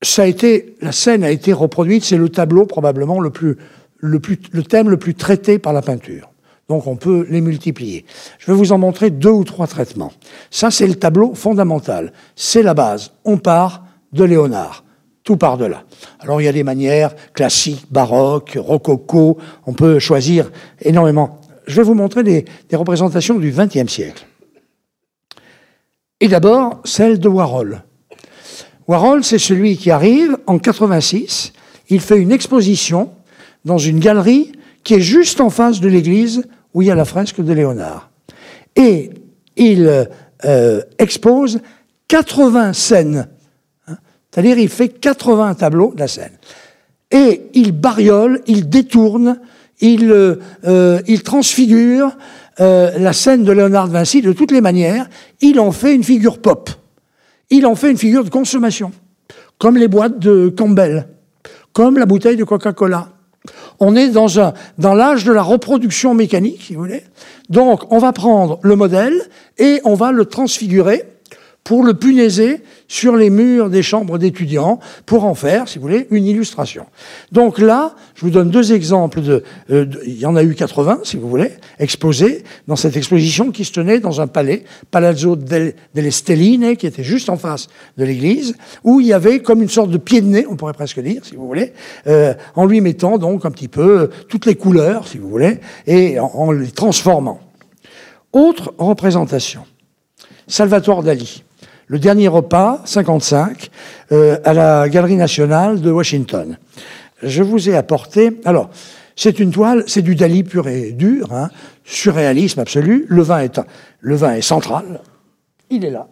Ça a été, la scène a été reproduite, c'est le tableau probablement le plus, le plus, le thème le plus traité par la peinture. Donc on peut les multiplier. Je vais vous en montrer deux ou trois traitements. Ça, c'est le tableau fondamental. C'est la base. On part de Léonard tout par-delà. Alors il y a des manières classiques, baroques, rococo, on peut choisir énormément. Je vais vous montrer des, représentations du XXe siècle. Et d'abord, celle de Warhol. Warhol, c'est celui qui arrive en 86, il fait une exposition dans une galerie qui est juste en face de l'église où il y a la fresque de Léonard. Et il euh, expose 80 scènes c'est-à-dire, il fait 80 tableaux de la scène. Et il bariole, il détourne, il, euh, euh, transfigure la scène de Léonard Vinci de toutes les manières. Il en fait une figure pop. Il en fait une figure de consommation. Comme les boîtes de Campbell. Comme la bouteille de Coca-Cola. On est dans, l'âge de la reproduction mécanique, si vous voulez. Donc, on va prendre le modèle et on va le transfigurer pour le punaiser sur les murs des chambres d'étudiants, pour en faire, si vous voulez, une illustration. Donc là, je vous donne deux exemples de, euh, il y en a eu 80, si vous voulez, exposés dans cette exposition qui se tenait dans un palais, Palazzo delle Stelline, qui était juste en face de l'église, où il y avait comme une sorte de pied de nez, on pourrait presque dire, si vous voulez, euh, en lui mettant donc un petit peu euh, toutes les couleurs, si vous voulez, et en, en les transformant. Autre représentation. Salvatore Dali le dernier repas, 55, euh, à la Galerie nationale de Washington. Je vous ai apporté. Alors, c'est une toile, c'est du Dali pur et dur, hein, surréalisme absolu. Le vin est, central. Il est là.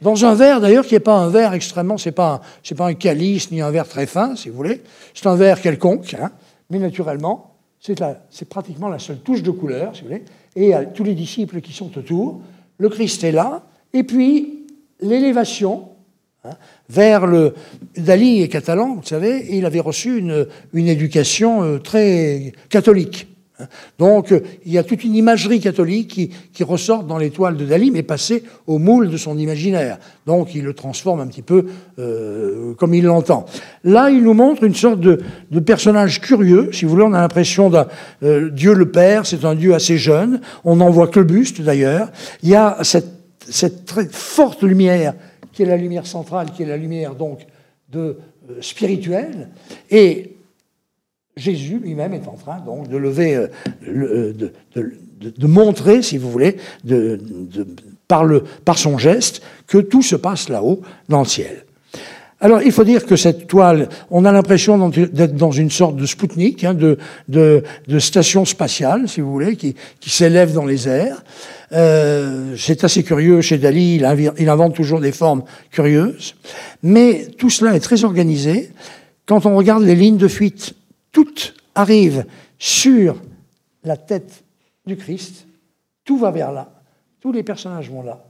Dans un verre, d'ailleurs, qui n'est pas un verre extrêmement, c'est pas, pas un calice ni un verre très fin, si vous voulez. C'est un verre quelconque, hein, mais naturellement, c'est, c'est pratiquement la seule touche de couleur, si vous voulez. Et tous les disciples qui sont autour, le Christ est là, et puis l'élévation hein, vers le... Dali est catalan, vous savez, et il avait reçu une, une éducation euh, très catholique. Hein. Donc, euh, il y a toute une imagerie catholique qui, qui, ressort dans les toiles de Dali, mais passée au moule de son imaginaire. Donc, il le transforme un petit peu euh, comme il l'entend. Là, il nous montre une sorte de, de personnage curieux. Si vous voulez, on a l'impression d'un Dieu le Père, c'est un Dieu assez jeune. On n'en voit que le buste, d'ailleurs. Il y a cette cette très forte lumière, qui est la lumière centrale, qui est la lumière donc de, euh, spirituelle, et Jésus lui-même est en train donc de lever, euh, euh, de, montrer, si vous voulez, par, par son geste, que tout se passe là-haut, dans le ciel. Alors, il faut dire que cette toile, on a l'impression d'être dans une sorte de Spoutnik, hein, de, station spatiale, si vous voulez, qui, qui s'élève dans les airs. Euh, c'est assez curieux chez Dali, il, invente toujours des formes curieuses. Mais tout cela est très organisé. Quand on regarde les lignes de fuite, toutes arrivent sur la tête du Christ. Tout va vers là. Tous les personnages vont là.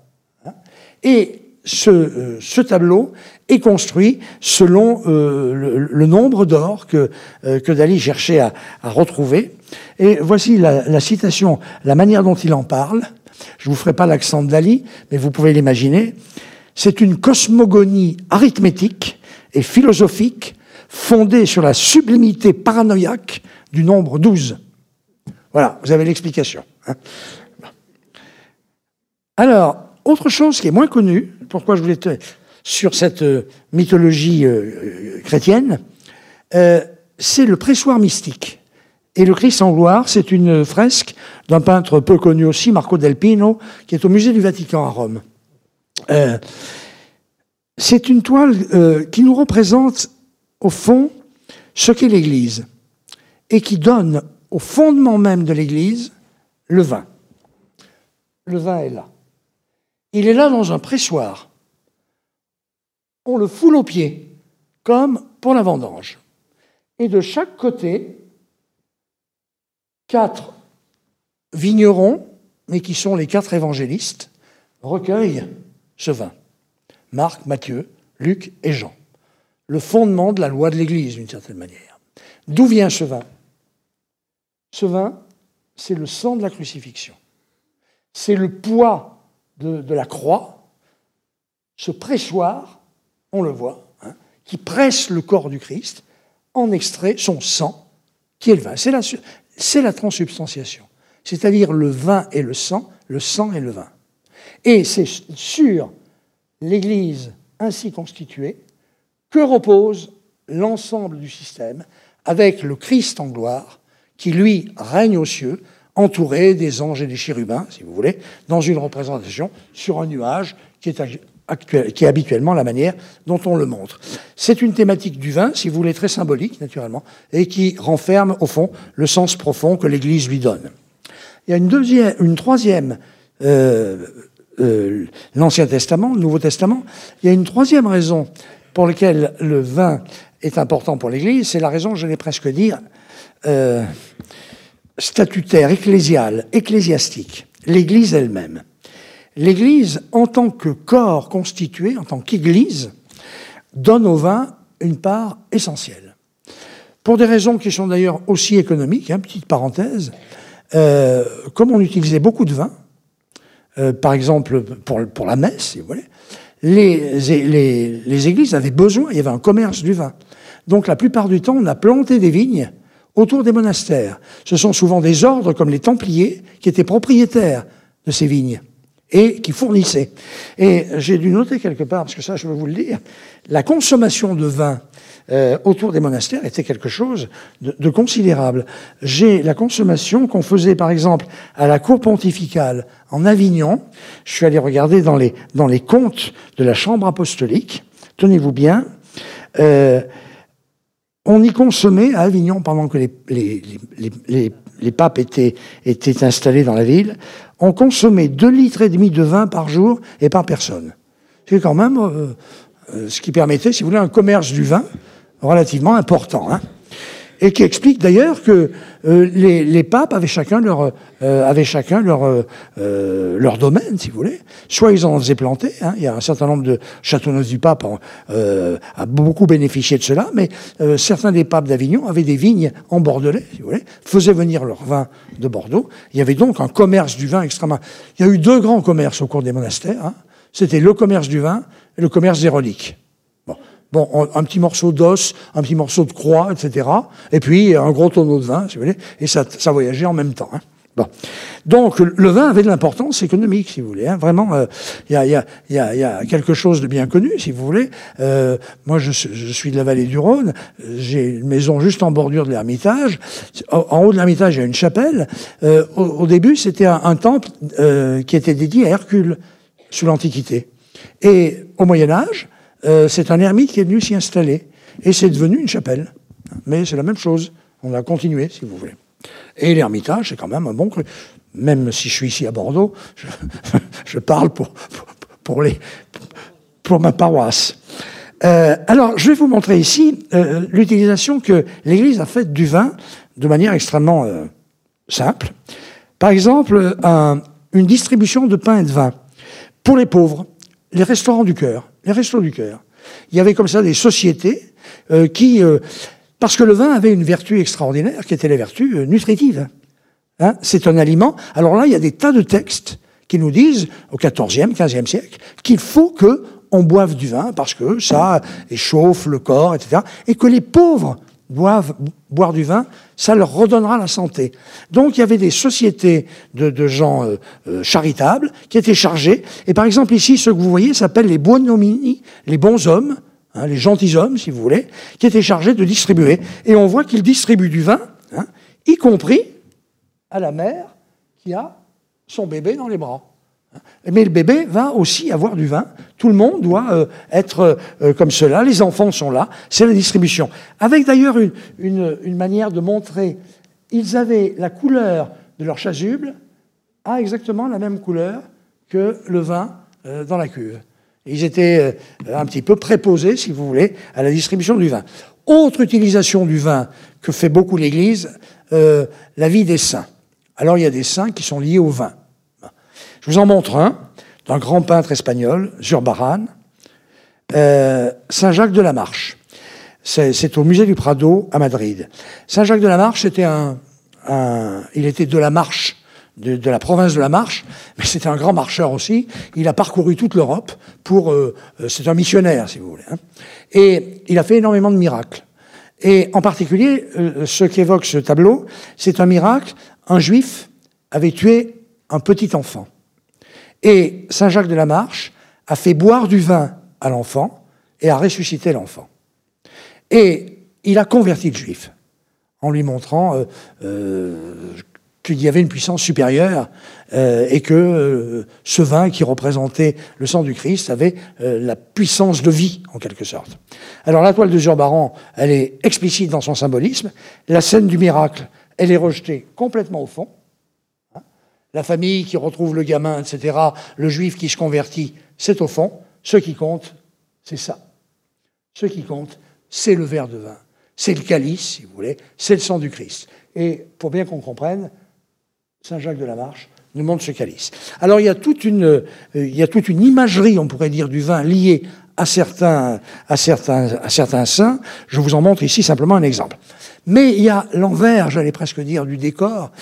Hein. Et ce, tableau est construit selon le, nombre d'or que, que Dali cherchait à, retrouver. Et voici la, la, citation, la manière dont il en parle. Je ne vous ferai pas l'accent de Dali, mais vous pouvez l'imaginer. C'est une cosmogonie arithmétique et philosophique fondée sur la sublimité paranoïaque du nombre 12. Voilà, vous avez l'explication. Hein. Alors, autre chose qui est moins connue, pourquoi je voulais te, sur cette euh, mythologie euh, euh, chrétienne, c'est le pressoir mystique. Et le Christ en gloire, c'est une fresque d'un peintre peu connu aussi, Marco del Pino, qui est au musée du Vatican à Rome. c'est une toile qui nous représente, au fond, ce qu'est l'Église, et qui donne au fondement même de l'Église le vin. Le vin est là. Il est là dans un pressoir. On le foule aux pieds, comme pour la vendange. Et de chaque côté, quatre vignerons, mais qui sont les quatre évangélistes, recueillent ce vin. Marc, Matthieu, Luc et Jean. Le fondement de la loi de l'Église, d'une certaine manière. D'où vient ce vin? Ce vin, c'est le sang de la crucifixion. C'est le poids de, la croix, ce pressoir, on le voit, hein, qui presse le corps du Christ, en extrait son sang, qui est le vin. C'est la, c'est la transubstantiation, c'est-à-dire le vin et le sang, le sang et le vin. Et c'est sur l'Église ainsi constituée que repose l'ensemble du système, avec le Christ en gloire, qui lui règne aux cieux, entouré des anges et des chérubins, si vous voulez, dans une représentation sur un nuage qui est, habituellement la manière dont on le montre. C'est une thématique du vin, si vous voulez, très symbolique, naturellement, et qui renferme, au fond, le sens profond que l'Église lui donne. Il y a une, deuxième, une troisième, euh, euh, l'Ancien Testament, le Nouveau Testament, il y a une troisième raison pour laquelle le vin est important pour l'Église, c'est la raison, je vais presque dire, euh, statutaire, ecclésial, ecclésiastique, l'Église elle-même. L'Église, en tant que corps constitué, en tant qu'Église, donne au vin une part essentielle. Pour des raisons qui sont d'ailleurs aussi économiques, hein, petite parenthèse, euh, comme on utilisait beaucoup de vin, euh, par exemple pour, pour, la messe, si vous voulez, les, les, les églises avaient besoin, il y avait un commerce du vin. Donc la plupart du temps, on a planté des vignes autour des monastères. Ce sont souvent des ordres comme les Templiers qui étaient propriétaires de ces vignes et qui fournissaient. Et j'ai dû noter quelque part, parce que ça je veux vous le dire, la consommation de vin euh, autour des monastères était quelque chose de, de considérable. J'ai la consommation qu'on faisait par exemple à la cour pontificale en Avignon. Je suis allé regarder dans les, dans les comptes de la chambre apostolique. Tenez-vous bien. Euh, on y consommait à Avignon, pendant que les, les, les, papes étaient, étaient, installés dans la ville, on consommait deux litres et demi de vin par jour et par personne. C'est quand même euh, euh, ce qui permettait, si vous voulez, un commerce du vin relativement important. Hein et qui explique d'ailleurs que euh, les, papes avaient chacun leur, euh, euh, leur domaine, si vous voulez. Soit ils en faisaient planter, hein, il y a un certain nombre de châteauneufs du pape a beaucoup bénéficié de cela, mais certains des papes d'Avignon avaient des vignes en Bordelais, si vous voulez, faisaient venir leur vin de Bordeaux. Il y avait donc un commerce du vin extrêmement... Il y a eu deux grands commerces au cours des monastères. Hein. C'était le commerce du vin et le commerce des reliques. Bon, un petit morceau d'os, un petit morceau de croix, etc. Et puis un gros tonneau de vin, si vous voulez. Et ça, ça voyageait en même temps. Hein. Bon. Donc le vin avait de l'importance économique, si vous voulez. Hein. Vraiment, euh, il y, a, y, y, a, y, a, quelque chose de bien connu, si vous voulez. Euh, moi, je, je, suis de la vallée du Rhône. J'ai une maison juste en bordure de l'Ermitage. En, haut de l'Ermitage, il y a une chapelle. Euh, au, au, début, c'était un, un, temple euh, qui était dédié à Hercule, sous l'Antiquité. Et au Moyen Âge, euh, c'est un ermite qui est venu s'y installer. Et c'est devenu une chapelle. Mais c'est la même chose. On a continué, si vous voulez. Et l'ermitage, c'est quand même un bon cru. Même si je suis ici à Bordeaux, je, parle pour, pour, les, pour ma paroisse. Euh, alors, je vais vous montrer ici euh, l'utilisation que l'Église a faite du vin de manière extrêmement simple. Par exemple, une distribution de pain et de vin pour les pauvres les restaurants du cœur, les restos du cœur. Il y avait comme ça des sociétés euh, qui, euh, parce que le vin avait une vertu extraordinaire, qui était la vertu euh, nutritive. Hein, c'est un aliment. Alors là, il y a des tas de textes qui nous disent, au XIVe, XVe siècle, qu'il faut que on boive du vin parce que ça échauffe le corps, etc. Et que les pauvres boire du vin, ça leur redonnera la santé. Donc il y avait des sociétés de, gens euh, euh, charitables qui étaient chargés. Et par exemple ici, ce que vous voyez s'appellent les buonomini, les bons hommes, hein, les gentilshommes si vous voulez, qui étaient chargés de distribuer. Et on voit qu'ils distribuent du vin, hein, y compris à la mère qui a son bébé dans les bras. Mais le bébé va aussi avoir du vin. Tout le monde doit euh, être euh, comme cela. Les enfants sont là. C'est la distribution. Avec d'ailleurs une, manière de montrer. Ils avaient la couleur de leur chasuble a exactement la même couleur que le vin euh, dans la cuve. Ils étaient un petit peu préposés, si vous voulez, à la distribution du vin. Autre utilisation du vin que fait beaucoup l'Église, la vie des saints. Alors il y a des saints qui sont liés au vin. Je vous en montre un, d'un grand peintre espagnol, Zurbarán, euh, Saint-Jacques de la Marche. C'est au musée du Prado à Madrid. Saint-Jacques de la Marche, c'était un, il était de la Marche, de, la province de la Marche, mais c'était un grand marcheur aussi. Il a parcouru toute l'Europe pour, euh, euh, c'est un missionnaire, si vous voulez. Hein. Et il a fait énormément de miracles. Et en particulier, ce qu'évoque ce tableau, c'est un miracle. Un juif avait tué un petit enfant. Et Saint Jacques de la Marche a fait boire du vin à l'enfant et a ressuscité l'enfant. Et il a converti le juif en lui montrant euh, euh, qu'il y avait une puissance supérieure euh, et que ce vin qui représentait le sang du Christ avait la puissance de vie, en quelque sorte. Alors la toile de Zurbaran, elle est explicite dans son symbolisme. La scène du miracle, elle est rejetée complètement au fond la famille qui retrouve le gamin, etc., le juif qui se convertit, c'est au fond, ce qui compte, c'est ça. Ce qui compte, c'est le verre de vin, c'est le calice, si vous voulez, c'est le sang du Christ. Et pour bien qu'on comprenne, Saint Jacques de la Marche nous montre ce calice. Alors il y a toute une, euh, imagerie, on pourrait dire, du vin liée à certains, à certains saints. Je vous en montre ici simplement un exemple. Mais il y a l'envers, j'allais presque dire, du décor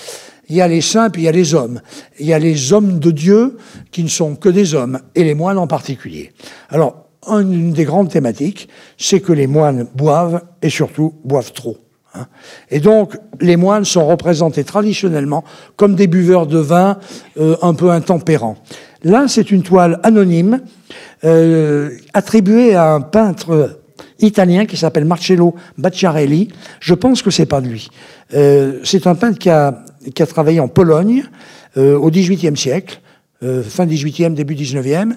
il y a les saints, puis il y a les hommes. Il y a les hommes de Dieu qui ne sont que des hommes, et les moines en particulier. Alors, une des grandes thématiques, c'est que les moines boivent, et surtout boivent trop. Hein. Et donc, les moines sont représentés traditionnellement comme des buveurs de vin euh, un peu intempérants. Là, c'est une toile anonyme euh, attribuée à un peintre italien qui s'appelle Marcello Bacciarelli. Je pense que c'est pas lui. Euh, c'est un peintre qui a, qui a travaillé en Pologne euh, au XVIIIe siècle. Euh, fin 18e, début 19e.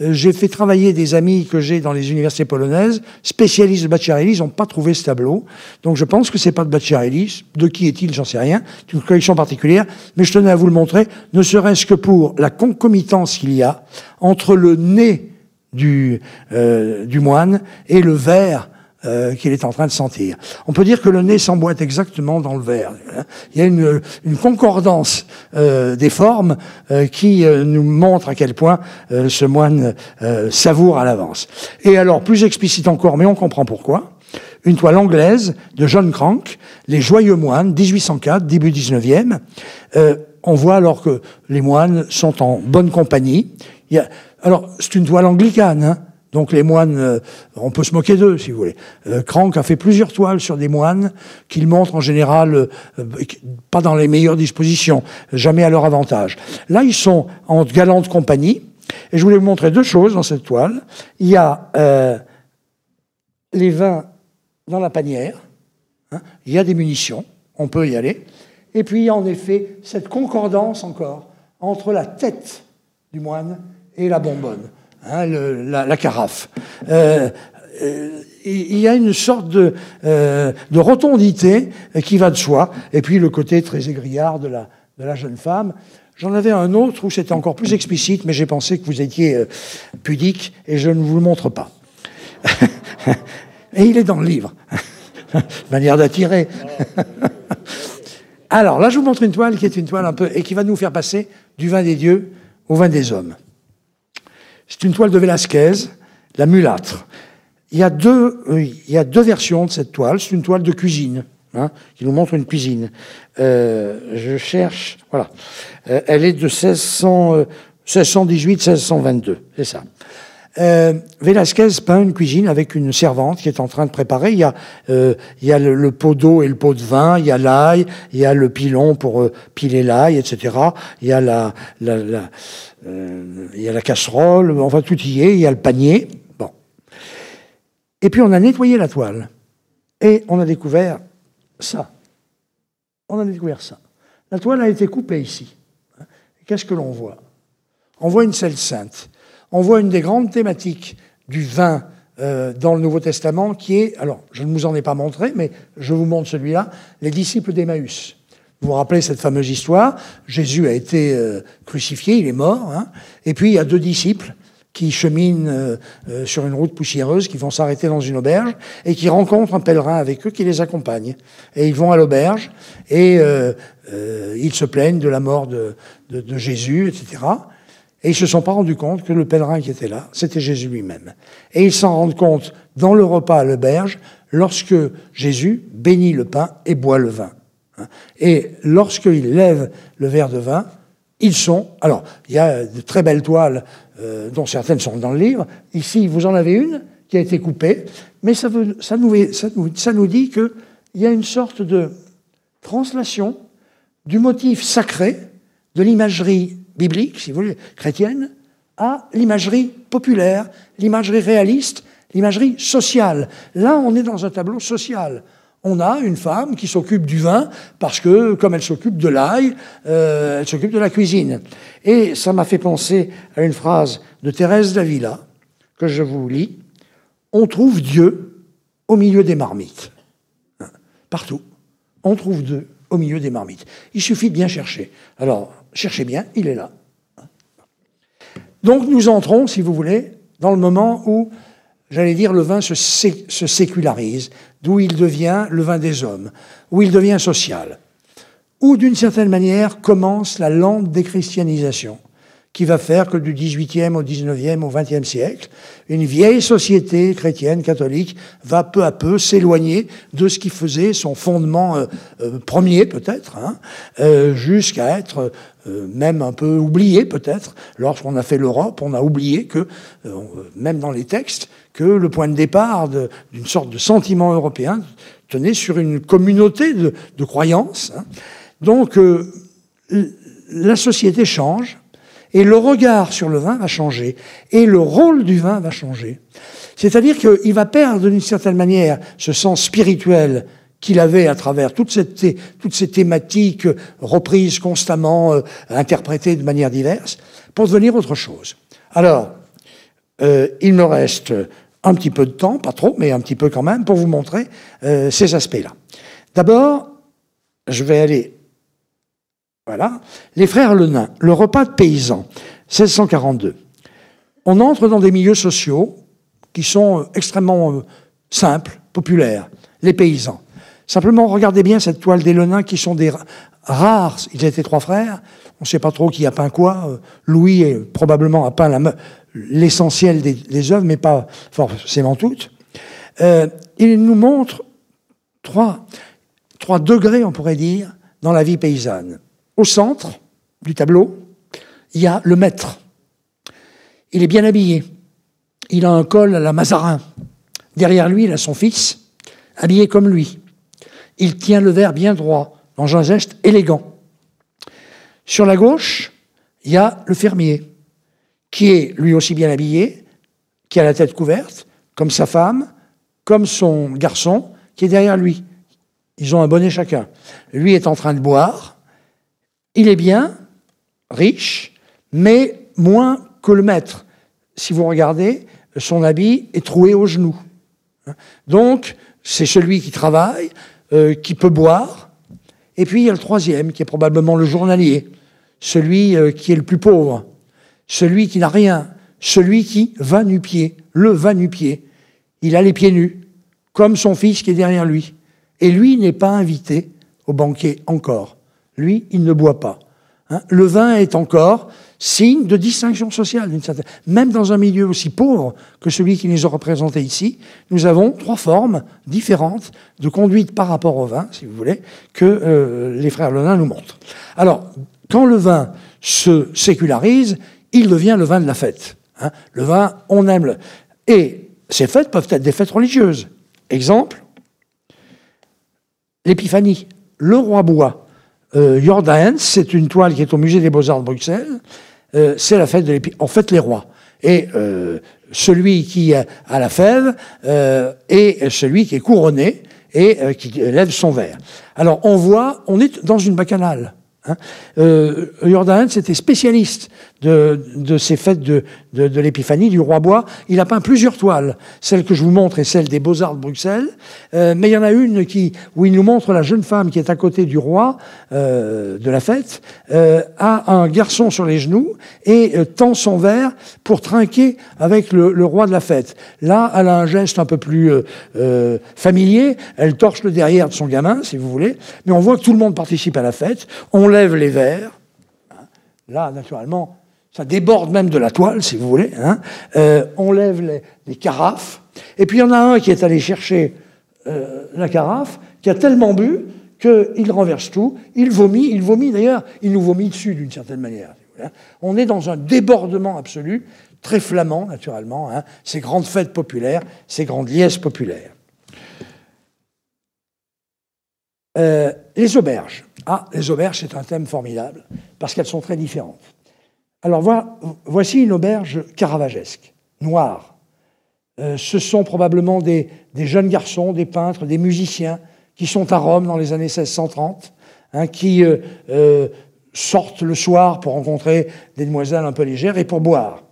Euh, j'ai fait travailler des amis que j'ai dans les universités polonaises, spécialistes de Bacciarelli, ils n'ont pas trouvé ce tableau. Donc je pense que c'est pas de Bacciarelli. De qui est-il J'en sais rien. C'est une collection particulière. Mais je tenais à vous le montrer, ne serait-ce que pour la concomitance qu'il y a entre le nez du, euh, du moine et le verre euh, qu'il est en train de sentir. On peut dire que le nez s'emboîte exactement dans le verre. Il y a une, une concordance euh, des formes euh, qui euh, nous montre à quel point euh, ce moine savoure à l'avance. Et alors, plus explicite encore, mais on comprend pourquoi, une toile anglaise de John Crank, Les Joyeux Moines, 1804, début 19e. on voit alors que les moines sont en bonne compagnie. Il y a, alors, c'est une toile anglicane, hein donc les moines, euh, on peut se moquer d'eux, si vous voulez. Euh, Crank a fait plusieurs toiles sur des moines qu'il montre en général euh, pas dans les meilleures dispositions, jamais à leur avantage. Là, ils sont en galante compagnie. Et je voulais vous montrer deux choses dans cette toile. Il y a les vins dans la panière. Hein. il y a des munitions. On peut y aller. Et puis, il y a en effet cette concordance encore entre la tête du moine et la bonbonne, hein, la, carafe. Euh, euh, il y a une sorte de, euh, de, rotondité qui va de soi, et puis le côté très aigriard de la, de la jeune femme. J'en avais un autre où c'était encore plus explicite, mais j'ai pensé que vous étiez pudique et je ne vous le montre pas. et il est dans le livre. Manière d'attirer. Alors là, je vous montre une toile qui est une toile un peu et qui va nous faire passer du vin des dieux au vin des hommes. C'est une toile de Velázquez, la mulâtre. Il y a deux, il y a deux versions de cette toile. C'est une toile de cuisine. Hein, qui nous montre une cuisine. Euh, je cherche, voilà. Euh, elle est de 1600, 1618-1622, euh, c'est ça. Euh, Velasquez peint une cuisine avec une servante qui est en train de préparer. Il y a, euh, le, pot d'eau et le pot de vin, il y a l'ail, il y a le pilon pour euh, piler l'ail, etc. Il y a la, la, la il y a la casserole, enfin tout y est, il y a le panier. Bon. Et puis on a nettoyé la toile et on a découvert ça. On a découvert ça. La toile a été coupée ici. Qu'est-ce que l'on voit? On voit une selle sainte. On voit une des grandes thématiques du vin euh, dans le Nouveau Testament qui est, alors je ne vous en ai pas montré, mais je vous montre celui-là, les disciples d'Emmaüs. Vous vous rappelez cette fameuse histoire Jésus a été euh, crucifié, il est mort, hein. et puis il y a deux disciples qui cheminent euh, euh, sur une route poussiéreuse, qui vont s'arrêter dans une auberge et qui rencontrent un pèlerin avec eux qui les accompagne. Et ils vont à l'auberge et euh, ils se plaignent de la mort de, de, Jésus, etc. Et ils se sont pas rendus compte que le pèlerin qui était là, c'était Jésus lui-même. Et ils s'en rendent compte dans le repas à l'auberge lorsque Jésus bénit le pain et boit le vin. Et lorsqu'il lève le verre de vin, ils sont. Alors, il y a de très belles toiles euh, dont certaines sont dans le livre. Ici, vous en avez une qui a été coupée, mais ça, nous, ça nous dit qu'il y a une sorte de translation du motif sacré de l'imagerie biblique, si vous voulez, chrétienne, à l'imagerie populaire, l'imagerie réaliste, l'imagerie sociale. Là, on est dans un tableau social on a une femme qui s'occupe du vin parce que, comme elle s'occupe de l'ail, euh, elle s'occupe de la cuisine. Et ça m'a fait penser à une phrase de Thérèse d'Avila que je vous lis. On trouve Dieu au milieu des marmites. Hein, partout. On trouve Dieu au milieu des marmites. Il suffit de bien chercher. Alors, cherchez bien, il est là. Donc nous entrons, si vous voulez, dans le moment où j'allais dire, le vin se, sécularise, d'où il devient le vin des hommes, où il devient social, où d'une certaine manière commence la lente déchristianisation qui va faire que du XVIIIe au XIXe au XXe siècle, une vieille société chrétienne catholique va peu à peu s'éloigner de ce qui faisait son fondement euh, euh, premier peut-être, hein, euh, jusqu'à être même un peu oublié peut-être. Lorsqu'on a fait l'Europe, on a oublié que, même dans les textes, que le point de départ d'une sorte de sentiment européen tenait sur une communauté de, de croyances. Hein. Donc, euh, la société change, et le regard sur le vin va changer, et le rôle du vin va changer. C'est-à-dire qu'il va perdre d'une certaine manière ce sens spirituel qu'il avait à travers toutes ces, thématiques reprises constamment, euh, interprétées de manière diverse, pour devenir autre chose. Alors, euh, il me reste un petit peu de temps, pas trop, mais un petit peu quand même, pour vous montrer euh, ces aspects-là. D'abord, je vais aller. Voilà. Les frères Le Nain, le repas de paysans, 1642. On entre dans des milieux sociaux qui sont euh, extrêmement euh, simples, populaires, les paysans. Simplement, regardez bien cette toile des Lenins qui sont des rares. Ils étaient trois frères. On ne sait pas trop qui a peint quoi. Louis probablement a peint l'essentiel des, œuvres, mais pas forcément toutes. Euh, il nous montre trois, trois degrés, on pourrait dire, dans la vie paysanne. Au centre du tableau, il y a le maître. Il est bien habillé. Il a un col à la Mazarin. Derrière lui, il a son fils, habillé comme lui. Il tient le verre bien droit, dans un geste élégant. Sur la gauche, il y a le fermier qui est lui aussi bien habillé, qui a la tête couverte, comme sa femme, comme son garçon, qui est derrière lui. Ils ont un bonnet chacun. Lui est en train de boire. Il est bien, riche, mais moins que le maître. Si vous regardez, son habit est troué aux genoux. Donc, c'est celui qui travaille, euh, qui peut boire. Et puis, il y a le troisième, qui est probablement le journalier, celui euh, qui est le plus pauvre, celui qui n'a rien, celui qui va nu-pied, le va nu-pied. Il a les pieds nus, comme son fils qui est derrière lui. Et lui n'est pas invité au banquet encore. Lui, il ne boit pas. Hein. le vin est encore signe de distinction sociale, même dans un milieu aussi pauvre que celui qui nous a représenté ici, nous avons trois formes différentes de conduite par rapport au vin, si vous voulez, que euh, les frères Lenin nous montrent. Alors, quand le vin se sécularise, il devient le vin de la fête. Hein. Le vin, on aime le... Et ces fêtes peuvent être des fêtes religieuses. Exemple, l'épiphanie. Le roi bois. Euh, Jordaens, c'est une toile qui est au musée des Beaux-Arts de Bruxelles. Euh, c'est la fête de l'épiphanie. En fait, les rois. Et euh, celui qui a la fève est celui qui est couronné et qui lève son verre. Alors, on voit, on est dans une bacchanale. Hein. Euh, Jordan, c'était spécialiste de, ces fêtes de, l'épiphanie du roi bois. Il a peint plusieurs toiles. Celle que je vous montre est celle des Beaux-Arts de Bruxelles. Euh, mais il y en a une qui, où il nous montre la jeune femme qui est à côté du roi euh, de la fête, euh, a un garçon sur les genoux et tend son verre pour trinquer avec le, le, roi de la fête. Là, elle a un geste un peu plus familier. Elle torche le derrière de son gamin, si vous voulez. Mais on voit que tout le monde participe à la fête. On lève les verres. Là, naturellement, ça déborde même de la toile, si vous voulez. Hein. Euh, on lève les, carafes. Et puis il y en a un qui est allé chercher euh, la carafe, qui a tellement bu qu'il renverse tout. Il vomit, il vomit d'ailleurs, il nous vomit dessus d'une certaine manière. Hein. On est dans un débordement absolu, très flamand naturellement, hein. ces grandes fêtes populaires, ces grandes liesses populaires. Euh, les auberges. Ah, les auberges, c'est un thème formidable, parce qu'elles sont très différentes. Alors voici une auberge caravagesque, noire. Euh, ce sont probablement des, jeunes garçons, des peintres, des musiciens qui sont à Rome dans les années 1630, hein, qui euh, euh, sortent le soir pour rencontrer des demoiselles un peu légères et pour boire.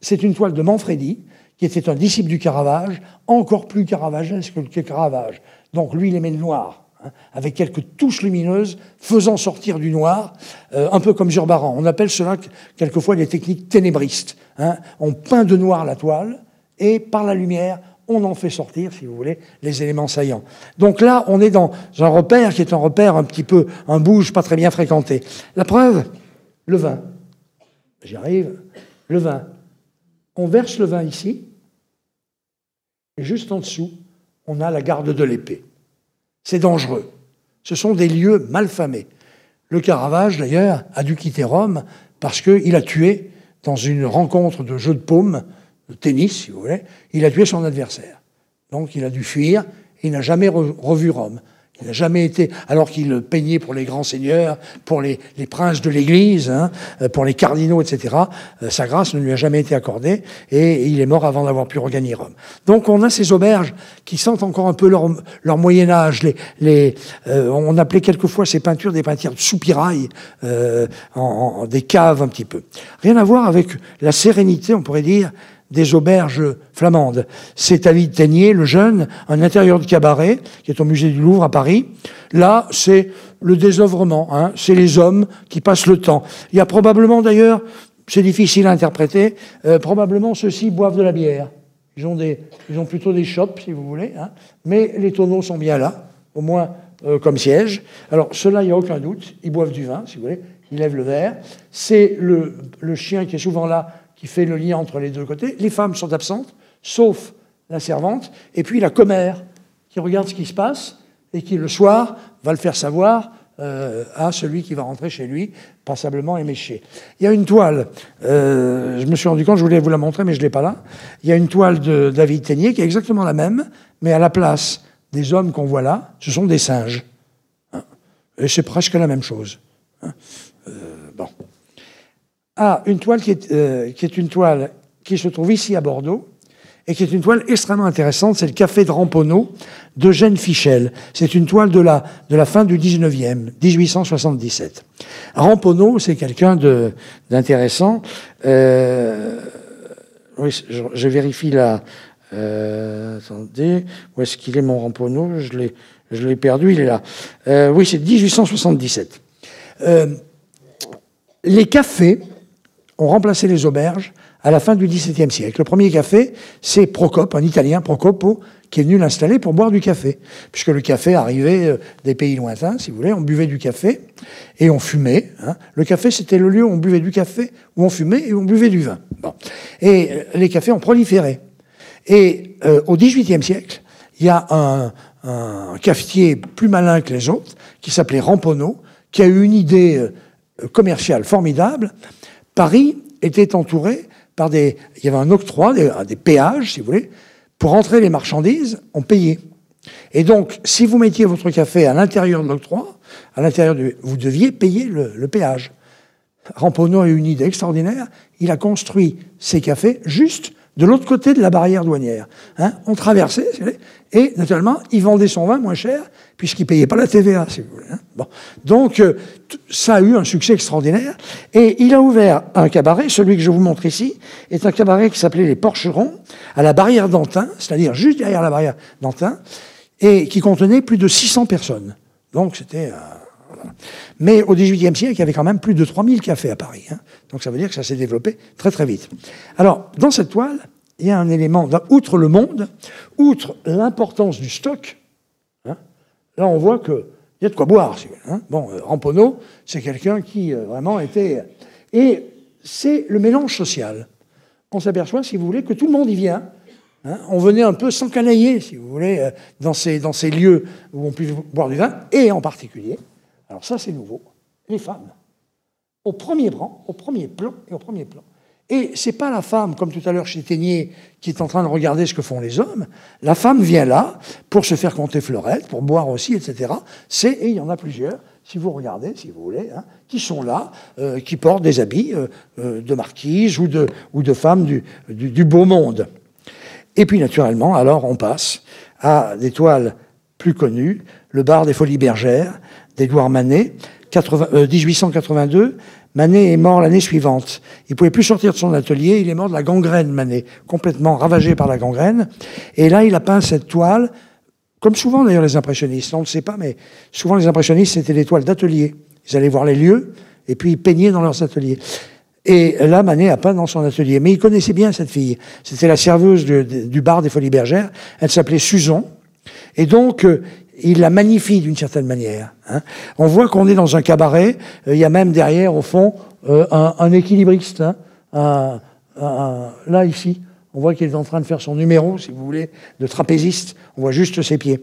C'est une toile de Manfredi, qui était un disciple du Caravage, encore plus caravagesque que Caravage. Donc lui, il aimait le noir. Hein, avec quelques touches lumineuses faisant sortir du noir, euh, un peu comme Zurbaran. On appelle cela quelquefois des techniques ténébristes. Hein. On peint de noir la toile et par la lumière, on en fait sortir, si vous voulez, les éléments saillants. Donc là, on est dans un repère qui est un repère un petit peu, un bouge pas très bien fréquenté. La preuve, le vin. J'y arrive. Le vin. On verse le vin ici, et juste en dessous, on a la garde de l'épée. C'est dangereux. Ce sont des lieux malfamés. Le Caravage, d'ailleurs, a dû quitter Rome parce qu'il a tué, dans une rencontre de jeu de paume, de tennis, si vous voulez, il a tué son adversaire. Donc il a dû fuir il n'a jamais revu Rome. Il n'a jamais été, alors qu'il peignait pour les grands seigneurs, pour les, princes de l'Église, hein, euh, pour les cardinaux, etc., euh, sa grâce ne lui a jamais été accordée et il est mort avant d'avoir pu regagner Rome. Donc on a ces auberges qui sentent encore un peu leur, leur Moyen Âge. Les, les, euh, on appelait quelquefois ces peintures des peintures de soupirail, en, des caves un petit peu. Rien à voir avec la sérénité, on pourrait dire, des auberges flamandes. C'est David Teignier, le jeune, un intérieur de cabaret, qui est au musée du Louvre à Paris. Là, c'est le désœuvrement, hein. c'est les hommes qui passent le temps. Il y a probablement d'ailleurs, c'est difficile à interpréter, euh, probablement ceux-ci boivent de la bière. Ils ont, des, ils ont plutôt des chopes, si vous voulez, hein. mais les tonneaux sont bien là, au moins euh, comme siège. Alors, cela, il n'y a aucun doute, ils boivent du vin, si vous voulez, ils lèvent le verre. C'est le, le chien qui est souvent là qui fait le lien entre les deux côtés. Les femmes sont absentes, sauf la servante, et puis la commère qui regarde ce qui se passe et qui, le soir, va le faire savoir euh, à celui qui va rentrer chez lui, passablement éméché. Il y a une toile, euh, je me suis rendu compte, je voulais vous la montrer, mais je ne l'ai pas là. Il y a une toile de David Teignier qui est exactement la même, mais à la place des hommes qu'on voit là, ce sont des singes. Hein. Et c'est presque la même chose. Bon. Ah, une toile qui est, euh, qui est une toile qui se trouve ici à Bordeaux et qui est une toile extrêmement intéressante, c'est le Café de Ramponneau d'Eugène Fichel. C'est une toile de la, de la fin du 19e, 1877. Ramponneau, c'est quelqu'un d'intéressant. Euh, oui, je, je, vérifie là. Euh, attendez, où est-ce qu'il est mon Ramponneau? Je l'ai perdu, il est là. Euh, oui, c'est 1877. Euh, les cafés ont remplacé les auberges à la fin du XVIIe siècle. Le premier café, c'est Procope, un Italien, Procopo, qui est venu l'installer pour boire du café, puisque le café arrivait euh, des pays lointains, si vous voulez, on buvait du café et on fumait. Hein. Le café, c'était le lieu où on buvait du café, où on fumait et où on buvait du vin. Bon. Et euh, les cafés ont proliféré. Et euh, au XVIIIe siècle, il y a un, cafetier plus malin que les autres, qui s'appelait Ramponneau, qui a eu une idée commerciale formidable. Paris était entouré par des... Il y avait un octroi, des, péages, si vous voulez, pour entrer les marchandises, on payait. Et donc, si vous mettiez votre café à l'intérieur de l'octroi, à l'intérieur du, vous deviez payer le, péage. Ramponneau a eu une idée extraordinaire. Il a construit ses cafés juste de l'autre côté de la barrière douanière. Hein, on traversait, et naturellement, il vendait son vin moins cher, puisqu'il ne payait pas la TVA, si vous voulez. Hein. Bon. Donc, euh, ça a eu un succès extraordinaire, et il a ouvert un cabaret, celui que je vous montre ici, est un cabaret qui s'appelait Les Porcherons, à la barrière d'Antin, c'est-à-dire juste derrière la barrière d'Antin, et qui contenait plus de 600 personnes. Donc, c'était... Euh, Mais au XVIIIe siècle, il y avait quand même plus de 3000 cafés à Paris. Hein. Donc ça veut dire que ça s'est développé très très vite. Alors, dans cette toile, il y a un élément, outre le monde, outre l'importance du stock, hein, là on voit qu'il y a de quoi boire. Hein. Bon, euh, c'est quelqu'un qui euh, vraiment était... Et c'est le mélange social. On s'aperçoit, si vous voulez, que tout le monde y vient. Hein. on venait un peu s'encanailler, si vous voulez, euh, dans ces, dans ces lieux où on peut boire du vin, et en particulier, alors ça c'est nouveau, les femmes au premier rang, au premier plan et au premier plan. Et c'est pas la femme, comme tout à l'heure chez Ténier, qui est en train de regarder ce que font les hommes. La femme vient là pour se faire compter fleurette, pour boire aussi, etc. C'est, et il y en a plusieurs, si vous regardez, si vous voulez, hein, qui sont là, euh, qui portent des habits euh, euh, de marquise ou de, ou de femmes du, du, beau monde. Et puis, naturellement, alors, on passe à des toiles plus connues, le bar des Folies Bergères, d'Édouard Manet, 1882, euh, Manet est mort l'année suivante. Il pouvait plus sortir de son atelier, il est mort de la gangrène, Manet, complètement ravagé par la gangrène. Et là, il a peint cette toile, comme souvent d'ailleurs les impressionnistes, on ne le sait pas, mais souvent les impressionnistes, c'était des toiles d'atelier. Ils allaient voir les lieux, et puis ils peignaient dans leurs ateliers. Et là, Manet a peint dans son atelier. Mais il connaissait bien cette fille. C'était la serveuse du, bar des Folies Bergères. Elle s'appelait Suzon. Et donc, euh, il la magnifie d'une certaine manière. Hein. On voit qu'on est dans un cabaret, euh, il y a même derrière, au fond, euh, un, équilibriste. Hein. là, ici, on voit qu'il est en train de faire son numéro, si vous voulez, de trapéziste. On voit juste ses pieds.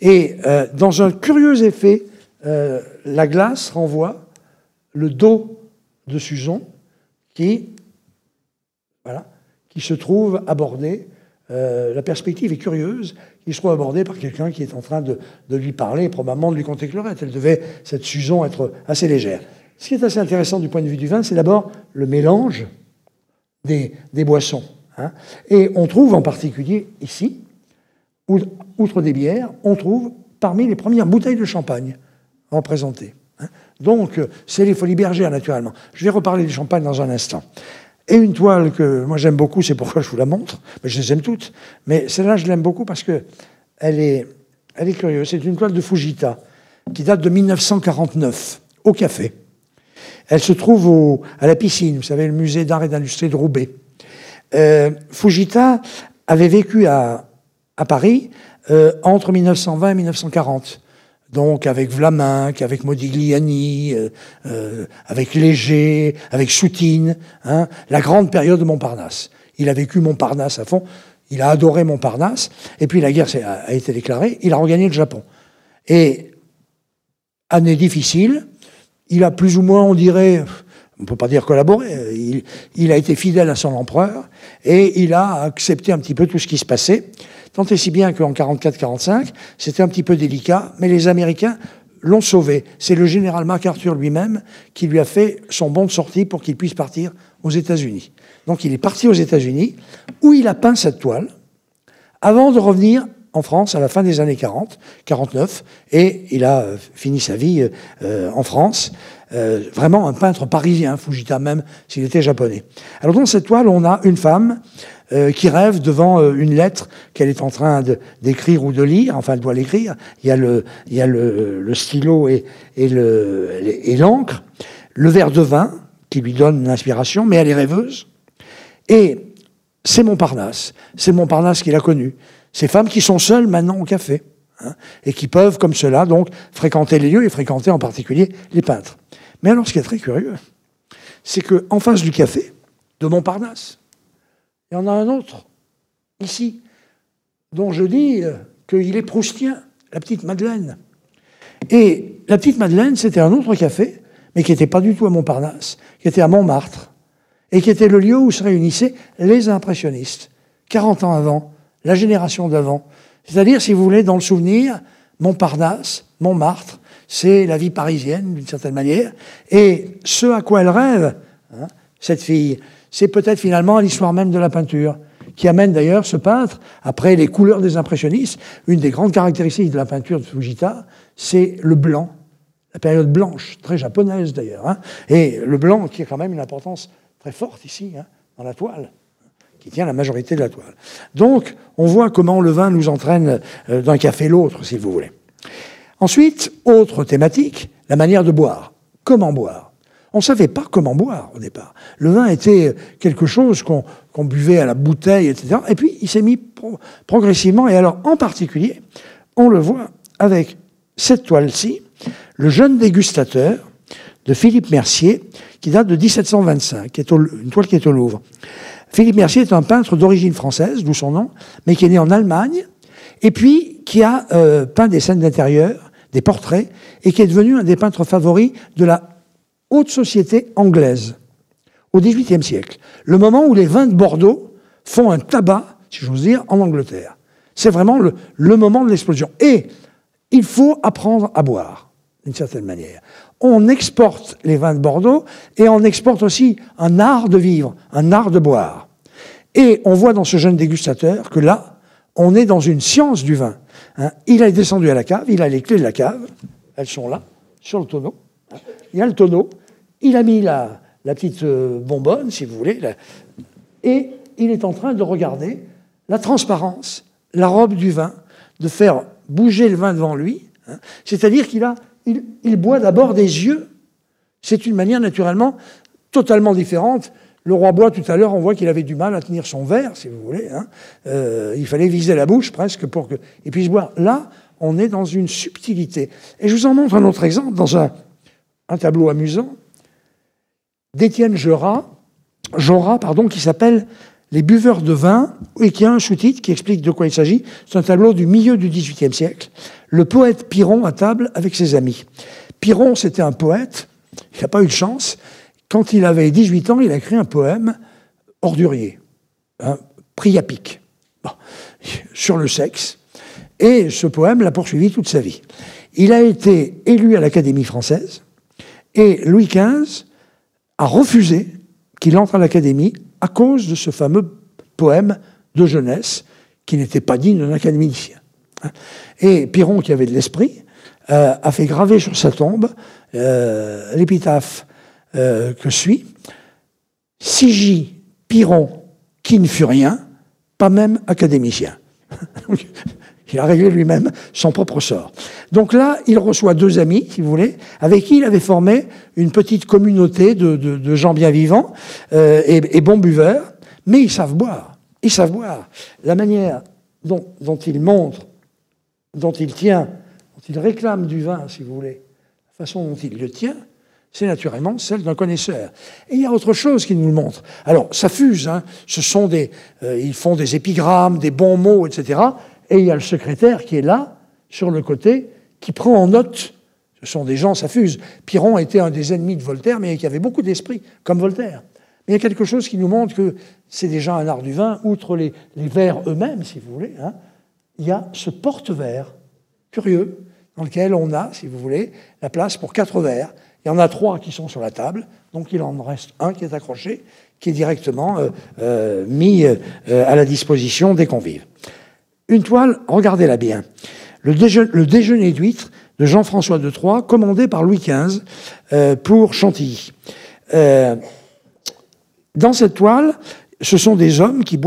Et euh, dans un curieux effet, la glace renvoie le dos de Suzon qui, voilà, qui se trouve abordé. la perspective est curieuse il se trouve abordé par quelqu'un qui est en train de, lui parler, probablement de lui conter Chlorette. Elle devait, cette Suzon, être assez légère. Ce qui est assez intéressant du point de vue du vin, c'est d'abord le mélange des, boissons. Hein. Et on trouve en particulier ici, outre des bières, on trouve parmi les premières bouteilles de champagne représentées. Hein. Donc, c'est les folies bergères, naturellement. Je vais reparler du champagne dans un instant. Et une toile que moi j'aime beaucoup, c'est pourquoi je vous la montre, mais je les aime toutes. Mais celle-là, je l'aime beaucoup parce que elle est, elle est curieuse. C'est une toile de Fujita qui date de 1949, au café. Elle se trouve au, à la piscine, vous savez, le musée d'art et d'industrie de Roubaix. Euh, Fujita avait vécu à, à Paris euh, entre 1920 et 1940 donc avec Vlaminck, avec Modigliani, euh, euh, avec Léger, avec Soutine, hein, la grande période de Montparnasse. Il a vécu Montparnasse à fond, il a adoré Montparnasse, et puis la guerre a, été déclarée, il a regagné le Japon. Et année difficile, il a plus ou moins, on dirait, on ne peut pas dire collaboré, il, a été fidèle à son empereur, et il a accepté un petit peu tout ce qui se passait. Tant et si bien qu'en 44-45, c'était un petit peu délicat, mais les Américains l'ont sauvé. C'est le général MacArthur lui-même qui lui a fait son bon de sortie pour qu'il puisse partir aux États-Unis. Donc il est parti aux États-Unis, où il a peint cette toile, avant de revenir en France à la fin des années 40, 49, et il a euh, fini sa vie euh, en France. Euh, vraiment un peintre parisien, Fujita même, s'il était japonais. Alors dans cette toile, on a une femme euh, qui rêve devant euh, une lettre qu'elle est en train d'écrire ou de lire, enfin elle doit l'écrire, il y a le, il y a le, le stylo et, et l'encre, le, verre de vin qui lui donne l'inspiration, mais elle est rêveuse. Et c'est Montparnasse, c'est Montparnasse qu'il a connu. Ces femmes qui sont seules maintenant au café, hein, et qui peuvent, comme cela, donc, fréquenter les lieux et fréquenter en particulier les peintres. Mais alors, ce qui est très curieux, c'est qu'en face du café, de Montparnasse, il y en a un autre, ici, dont je dis euh, qu'il est proustien, la petite Madeleine. Et la petite Madeleine, c'était un autre café, mais qui n'était pas du tout à Montparnasse, qui était à Montmartre, et qui était le lieu où se réunissaient les impressionnistes, 40 ans avant, la génération d'avant. C'est-à-dire, si vous voulez, dans le souvenir, Montparnasse, Montmartre, c'est la vie parisienne, d'une certaine manière, et ce à quoi elle rêve, hein, cette fille, c'est peut-être finalement l'histoire même de la peinture qui amène d'ailleurs ce peintre, après les couleurs des impressionnistes, une des grandes caractéristiques de la peinture de Fujita, c'est le blanc, la période blanche, très japonaise d'ailleurs, hein. et le blanc qui a quand même une importance très forte ici, hein, dans la toile, qui tient la majorité de la toile. Donc, on voit comment le vin nous entraîne euh, d'un café l'autre, si vous voulez. Ensuite, autre thématique, la manière de boire. Comment boire? On ne savait pas comment boire au départ. Le vin était quelque chose qu'on buvait à la bouteille, etc. Et puis il s'est mis progressivement, et alors en particulier, on le voit avec cette toile-ci, Le jeune dégustateur de Philippe Mercier, qui date de 1725, qui est une toile qui est au Louvre. Philippe Mercier est un peintre d'origine française, d'où son nom, mais qui est né en Allemagne, et puis qui a euh, peint des scènes d'intérieur, des portraits, et qui est devenu un des peintres favoris de la haute société anglaise au XVIIIe siècle, le moment où les vins de Bordeaux font un tabac, si j'ose dire, en Angleterre. C'est vraiment le, le, moment de l'explosion. Et il faut apprendre à boire, d'une certaine manière. On exporte les vins de Bordeaux et on exporte aussi un art de vivre, un art de boire. Et on voit dans ce jeune dégustateur que là, on est dans une science du vin. Hein. Il est descendu à la cave, il a les clés de la cave, elles sont là, sur le tonneau. Il y a le tonneau, il a mis la, petite euh, bonbonne, si vous voulez, et il est en train de regarder la transparence, la robe du vin, de faire bouger le vin devant lui. Hein. C'est-à-dire qu'il a, il, boit d'abord des yeux. C'est une manière naturellement totalement différente. Le roi boit tout à l'heure, on voit qu'il avait du mal à tenir son verre, si vous voulez. Hein. Euh, il fallait viser la bouche presque pour qu'il puisse boire. Là, on est dans une subtilité. Et je vous en montre un autre exemple dans un, un tableau amusant d'Étienne Jorat, pardon, qui s'appelle Les buveurs de vin, et qui a un sous-titre qui explique de quoi il s'agit. C'est un tableau du milieu du XVIIIe siècle. Le poète Piron à table avec ses amis. Piron, c'était un poète, il n'a pas eu de chance. Quand il avait 18 ans, il a écrit un poème ordurier, hein, priapique, sur le sexe. Et ce poème l'a poursuivi toute sa vie. Il a été élu à l'Académie française, et Louis XV a refusé qu'il entre à l'Académie à cause de ce fameux poème de jeunesse qui n'était pas digne d'un académicien. Et Piron, qui avait de l'esprit, euh, a fait graver sur sa tombe euh, l'épitaphe euh, que suit Sigi Piron, qui ne fut rien, pas même académicien. Il a réglé lui-même son propre sort. Donc là, il reçoit deux amis, si vous voulez, avec qui il avait formé une petite communauté de, gens bien vivants euh, et, bons buveurs, mais ils savent boire. Ils savent boire. La manière dont, dont il montre, dont il tient, dont il réclame du vin, si vous voulez, la façon dont il le tient, c'est naturellement celle d'un connaisseur. Et il y a autre chose qui nous le montre. Alors, ça fuse, hein. ce sont des, euh, ils font des épigrammes, des bons mots, etc. Et il y a le secrétaire qui est là, sur le côté, qui prend en note. Ce sont des gens, ça fuse. Piron était un des ennemis de Voltaire, mais qui avait beaucoup d'esprit, comme Voltaire. Mais il y a quelque chose qui nous montre que c'est déjà un art du vin, outre les, les verres eux-mêmes, si vous voulez. Hein, il y a ce porte-verre curieux, dans lequel on a, si vous voulez, la place pour quatre verres. Il y en a trois qui sont sur la table, donc il en reste un qui est accroché, qui est directement euh, euh, mis euh, à la disposition des convives. Une toile, regardez-la bien. Le, déjeuner d'huîtres de Jean-François de Troyes, commandé par Louis XV pour Chantilly. Dans cette toile, ce sont des hommes qui,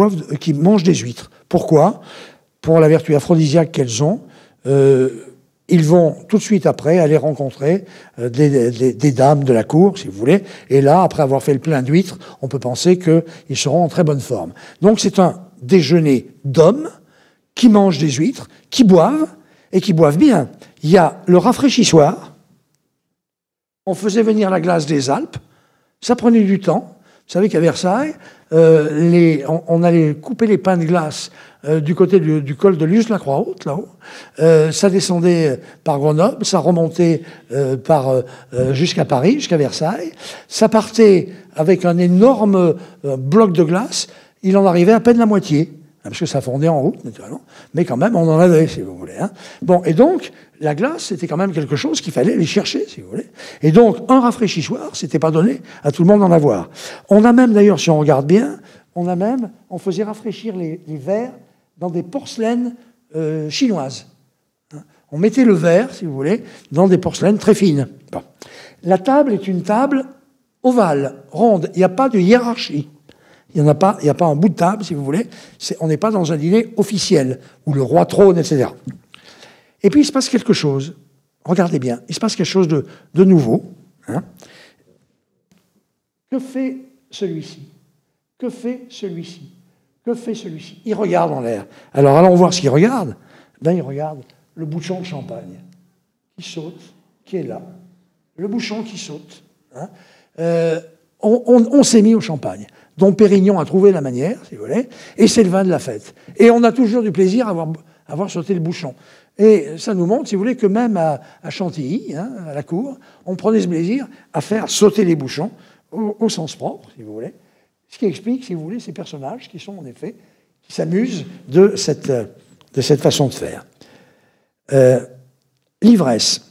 mangent des huîtres. Pourquoi? Pour la vertu aphrodisiaque qu'elles ont. Ils vont tout de suite après aller rencontrer des, des, dames de la cour, si vous voulez. Et là, après avoir fait le plein d'huîtres, on peut penser qu'ils seront en très bonne forme. Donc c'est un déjeuner d'hommes qui mangent des huîtres, qui boivent, et qui boivent bien. Il y a le rafraîchissoir. On faisait venir la glace des Alpes. Ça prenait du temps. Vous savez qu'à Versailles, euh, on, allait couper les pains de glace euh, du côté du, col de Luz, la Croix-Haute, là-haut. Euh, ça descendait par Grenoble, ça remontait jusqu'à Paris, jusqu'à Versailles. Ça partait avec un énorme bloc de glace. Il en arrivait à peine la moitié. Hein, parce que ça fondait en route, naturellement, mais quand même, on en avait, si vous voulez. Hein. Bon, et donc, la glace, c'était quand même quelque chose qu'il fallait aller chercher, si vous voulez. Et donc, un rafraîchissoir, c'était pas donné à tout le monde d'en avoir. On a même, d'ailleurs, si on regarde bien, on a même, on faisait rafraîchir les, verres dans des porcelaines euh, chinoises. Hein. On mettait le verre, si vous voulez, dans des porcelaines très fines. La table est une table ovale, ronde. Il n'y a pas de hiérarchie. Il n'y a, pas, a pas un bout de table, si vous voulez. On n'est pas dans un dîner officiel, où le roi trône, etc. Et puis il se passe quelque chose. Regardez bien, il se passe quelque chose de, nouveau. Hein. Que fait celui-ci? Que fait celui-ci? Que fait celui-ci? Il regarde en l'air. Alors allons voir ce qu'il regarde. Ben, il regarde le bouchon de champagne qui saute, qui est là. Le bouchon qui saute. Hein. Euh, on s'est mis au champagne dont Pérignon a trouvé la manière, si vous voulez, et c'est le vin de la fête. Et on a toujours du plaisir à avoir, avoir sauté le bouchon. Et ça nous montre, si vous voulez, que même à, Chantilly, hein, à la cour, on prenait ce plaisir à faire sauter les bouchons au, sens propre, si vous voulez. Ce qui explique, si vous voulez, ces personnages qui sont en effet, qui s'amusent de cette, façon de faire. Euh, l'ivresse.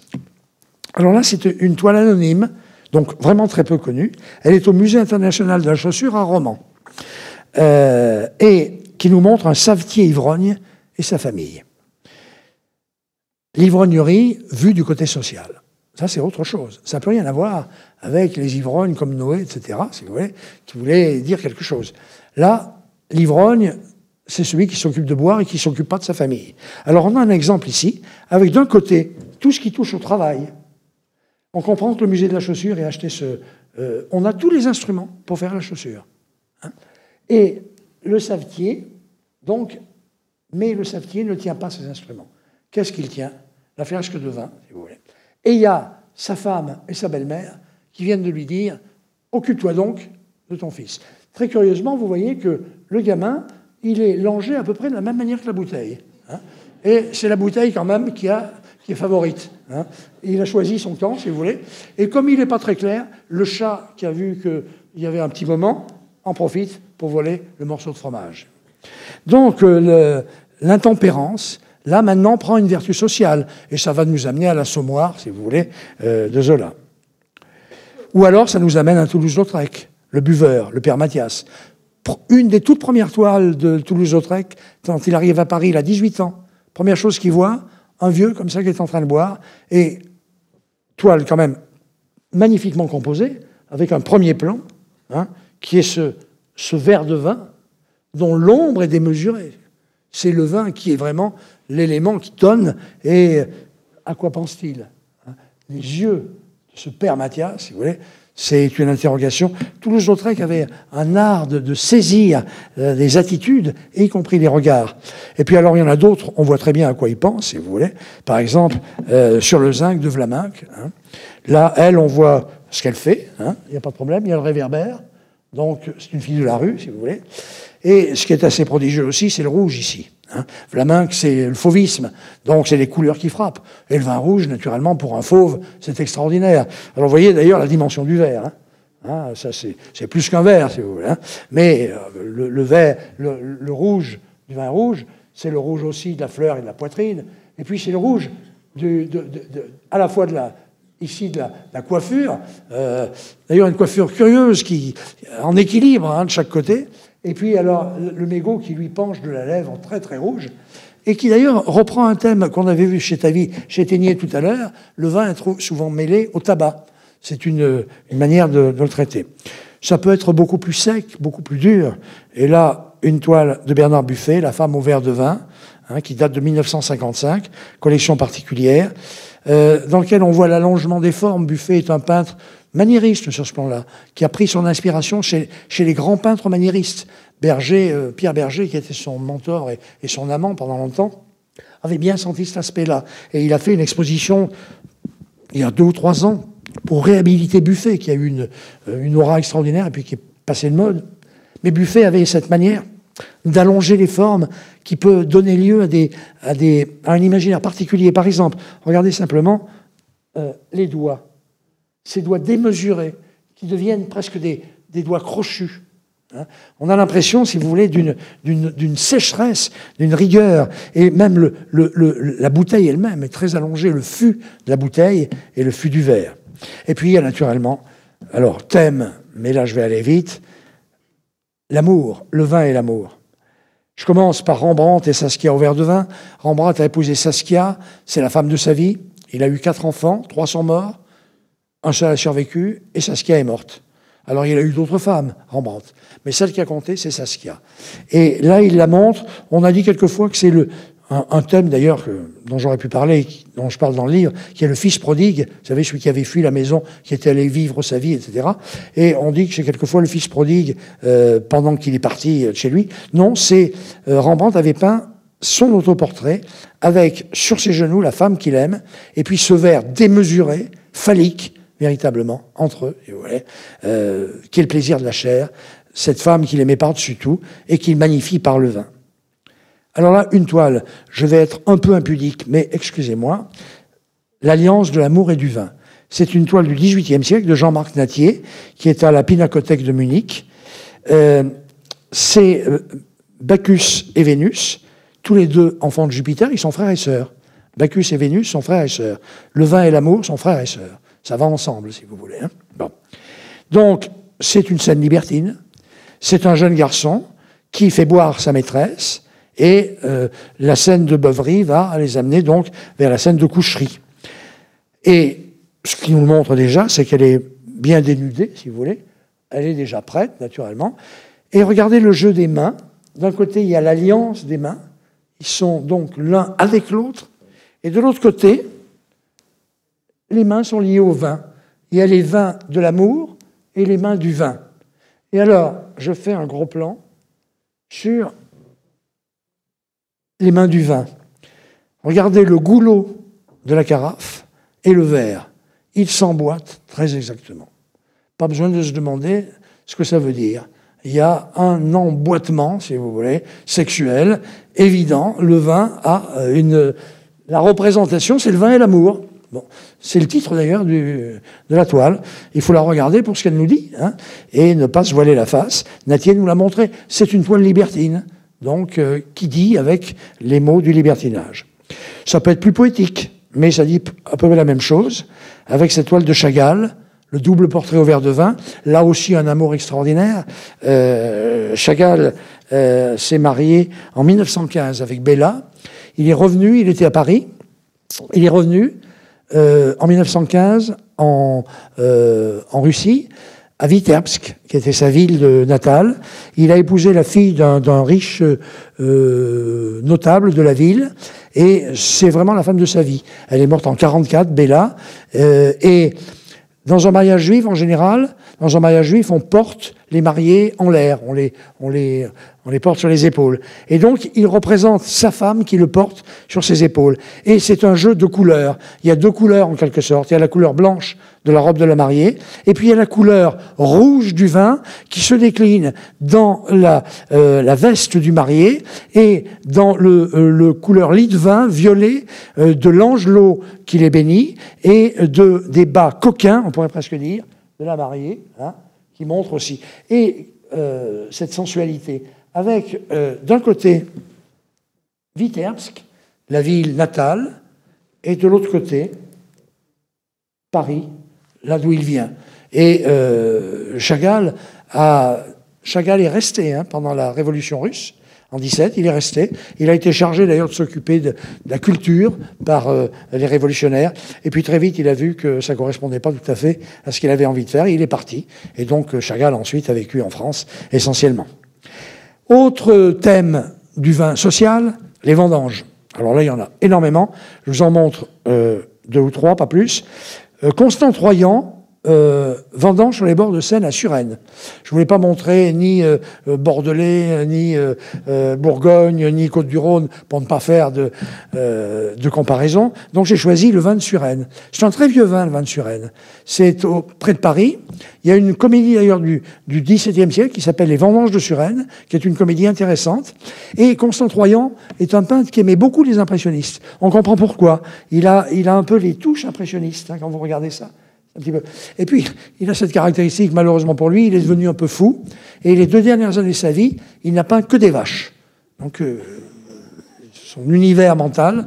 Alors là, c'est une toile anonyme donc vraiment très peu connue. Elle est au Musée international de la chaussure à Romans, euh, et qui nous montre un savetier ivrogne et sa famille. L'ivrognerie vue du côté social. Ça, c'est autre chose. Ça n'a plus rien à voir avec les ivrognes comme Noé, etc., si vous voulez, qui voulaient dire quelque chose. Là, l'ivrogne, c'est celui qui s'occupe de boire et qui ne s'occupe pas de sa famille. Alors, on a un exemple ici, avec d'un côté tout ce qui touche au travail, on comprend que le musée de la chaussure ait acheté ce. Euh, on a tous les instruments pour faire la chaussure. Hein. Et le savetier, donc, mais le savetier ne tient pas ses instruments. Qu'est-ce qu'il tient? La flasque de vin, si vous voulez. Et il y a sa femme et sa belle-mère qui viennent de lui dire Occupe-toi donc de ton fils. Très curieusement, vous voyez que le gamin, il est langé à peu près de la même manière que la bouteille. Hein. Et c'est la bouteille quand même qui a qui est favorite. Hein. Il a choisi son camp, si vous voulez. Et comme il n'est pas très clair, le chat qui a vu qu'il y avait un petit moment en profite pour voler le morceau de fromage. Donc euh, l'intempérance, là maintenant, prend une vertu sociale. Et ça va nous amener à l'assommoir, si vous voulez, euh, de Zola. Ou alors ça nous amène à Toulouse-Lautrec, le buveur, le père Mathias. Une des toutes premières toiles de Toulouse-Lautrec, quand il arrive à Paris, il a 18 ans. Première chose qu'il voit, un vieux comme ça qui est en train de boire, et toile quand même magnifiquement composée, avec un premier plan, hein, qui est ce, ce verre de vin dont l'ombre est démesurée. C'est le vin qui est vraiment l'élément qui donne. Et à quoi pense-t-il hein? Les yeux de ce père Mathias, si vous voulez, c'est une interrogation. Toulouse-Lautrec avait un art de, saisir euh, des attitudes, y compris les regards. Et puis alors, il y en a d'autres, on voit très bien à quoi il pense, si vous voulez. Par exemple, euh, sur le zinc de Vlaminck. Hein. Là, elle, on voit ce qu'elle fait, hein. il n'y a pas de problème, il y a le réverbère. Donc, c'est une fille de la rue, si vous voulez. Et ce qui est assez prodigieux aussi, c'est le rouge ici. Hein. C'est le fauvisme, donc c'est les couleurs qui frappent. Et le vin rouge, naturellement, pour un fauve, c'est extraordinaire. Alors vous voyez d'ailleurs la dimension du verre. Hein. Hein, ça, c'est plus qu'un verre, si vous voulez. Mais euh, le, vert, le, rouge du vin rouge, c'est le rouge aussi de la fleur et de la poitrine. Et puis c'est le rouge à la fois de la, ici de la, coiffure. Euh, d'ailleurs, une coiffure curieuse qui en équilibre de chaque côté. Et puis alors le mégot qui lui penche de la lèvre très très rouge, et qui d'ailleurs reprend un thème qu'on avait vu chez Tavi, chez Ténier tout à l'heure, le vin est souvent mêlé au tabac. C'est une, manière de, le traiter. Ça peut être beaucoup plus sec, beaucoup plus dur. Et là, une toile de Bernard Buffet, La femme au verre de vin, hein, qui date de 1955, collection particulière, euh, dans laquelle on voit l'allongement des formes. Buffet est un peintre maniériste sur ce plan-là, qui a pris son inspiration chez, les grands peintres maniéristes. Berger, euh, Pierre Berger, qui était son mentor et, son amant pendant longtemps, avait bien senti cet aspect-là. Et il a fait une exposition il y a deux ou trois ans pour réhabiliter Buffet, qui a eu une, euh, aura extraordinaire et puis qui est passé de mode. Mais Buffet avait cette manière d'allonger les formes qui peut donner lieu à, des, à, des, à un imaginaire particulier. Par exemple, regardez simplement euh, les doigts, ces doigts démesurés qui deviennent presque des, doigts crochus. Hein. On a l'impression, si vous voulez, d'une sécheresse, d'une rigueur, et même la bouteille elle-même est très allongée, le fût de la bouteille et le fût du verre. Et puis il y a naturellement, alors thème, mais là je vais aller vite, l'amour, le vin et l'amour. Je commence par Rembrandt et Saskia au verre de vin. Rembrandt a épousé Saskia, c'est la femme de sa vie. Il a eu quatre enfants, trois sont morts, un seul a survécu, et Saskia est morte. Alors il a eu d'autres femmes, Rembrandt. Mais celle qui a compté, c'est Saskia. Et là, il la montre. On a dit quelquefois que c'est le, un, thème d'ailleurs dont j'aurais pu parler, dont je parle dans le livre, qui est le fils prodigue, vous savez, celui qui avait fui la maison, qui était allé vivre sa vie, etc. Et on dit que c'est quelquefois le fils prodigue euh, pendant qu'il est parti chez lui. Non, c'est euh, Rembrandt avait peint son autoportrait avec sur ses genoux la femme qu'il aime, et puis ce verre démesuré, phallique, véritablement, entre eux, voilà, euh, plaisir de la chair, cette femme qu'il aimait par-dessus tout, et qu'il magnifie par le vin. Alors là, une toile, je vais être un peu impudique, mais excusez-moi, l'alliance de l'amour et du vin. C'est une toile du XVIIIe siècle de Jean-Marc Natier, qui est à la Pinacothèque de Munich. Euh, c'est euh, Bacchus et Vénus, tous les deux enfants de Jupiter, ils sont frères et sœurs. Bacchus et Vénus sont frères et sœurs. Le vin et l'amour sont frères et sœurs. Ça va ensemble, si vous voulez. Hein. bon. Donc, c'est une scène libertine. C'est un jeune garçon qui fait boire sa maîtresse et euh, la scène de beuverie va les amener donc vers la scène de coucherie. Et ce qui nous montre déjà, c'est qu'elle est bien dénudée, si vous voulez. Elle est déjà prête, naturellement. Et regardez le jeu des mains. D'un côté, il y a l'alliance des mains. Ils sont donc l'un avec l'autre. Et de l'autre côté, les mains sont liées au vin. Il y a les vins de l'amour et les mains du vin. Et alors, je fais un gros plan sur les mains du vin. Regardez le goulot de la carafe et le verre. Ils s'emboîtent très exactement. Pas besoin de se demander ce que ça veut dire. Il y a un emboîtement, si vous voulez, sexuel, évident. Le vin a euh, une. La représentation, c'est le vin et l'amour. C'est le titre d'ailleurs de la toile. Il faut la regarder pour ce qu'elle nous dit, hein, et ne pas se voiler la face. Natier nous l'a montré. C'est une toile libertine donc euh, qui dit avec les mots du libertinage. Ça peut être plus poétique, mais ça dit à peu près la même chose, avec cette toile de Chagall, le double portrait au verre de vin, là aussi un amour extraordinaire. Euh, Chagall euh, s'est marié en 1915 avec Bella. Il est revenu, il était à Paris, il est revenu en 1915 en, en Russie à Vitebsk, qui était sa ville natale. Il a épousé la fille d'un riche euh, notable de la ville, et c'est vraiment la femme de sa vie. Elle est morte en 44, Bella, euh, et dans un mariage juif, en général, dans un mariage juif, on porte les mariés en l'air, on les, on, les, on les porte sur les épaules. Et donc, il représente sa femme qui le porte sur ses épaules. Et c'est un jeu de couleurs. Il y a deux couleurs en quelque sorte. Il y a la couleur blanche de la robe de la mariée, et puis il y a la couleur rouge du vin qui se décline dans la, euh, la veste du marié et dans le, euh, le couleur lit de vin violet euh, de l'angelot qui les bénit et de, des bas coquins, on pourrait presque dire, de la mariée, hein, qui montre aussi. Et cette sensualité, avec d'un côté Vitersk, la ville natale, et de l'autre côté Paris, là d'où il vient. Et euh, Chagall, a, Chagall est resté hein, pendant la Révolution russe. En 17, il est resté. Il a été chargé d'ailleurs de s'occuper de, la culture par euh, les révolutionnaires. Et puis très vite, il a vu que ça correspondait pas tout à fait à ce qu'il avait envie de faire. il est parti. Et donc Chagall ensuite a vécu en France essentiellement. Autre thème du vin social, les vendanges. Alors là, il y en a énormément. Je vous en montre euh, deux ou trois, pas plus. Euh, Constant Troyan euh, sur les bords de Seine à Suresnes. Je voulais pas montrer ni euh, euh, Bordelais, ni Bourgogne, ni Côte-du-Rhône pour ne pas faire de, de comparaison. Donc j'ai choisi le vin de Suresnes. C'est un très vieux vin, le vin de Suresnes. C'est près de Paris. Il y a une comédie d'ailleurs du, du XVIIe siècle qui s'appelle Les Vendanges de Suresnes, qui est une comédie intéressante. Et Constant Troyan est un peintre qui aimait beaucoup les impressionnistes. On comprend pourquoi. Il a, il a un peu les touches impressionnistes hein, quand vous regardez ça. Et puis, il a cette caractéristique, malheureusement pour lui, il est devenu un peu fou. Et les deux dernières années de sa vie, il n'a peint que des vaches. Donc, euh, son univers mental.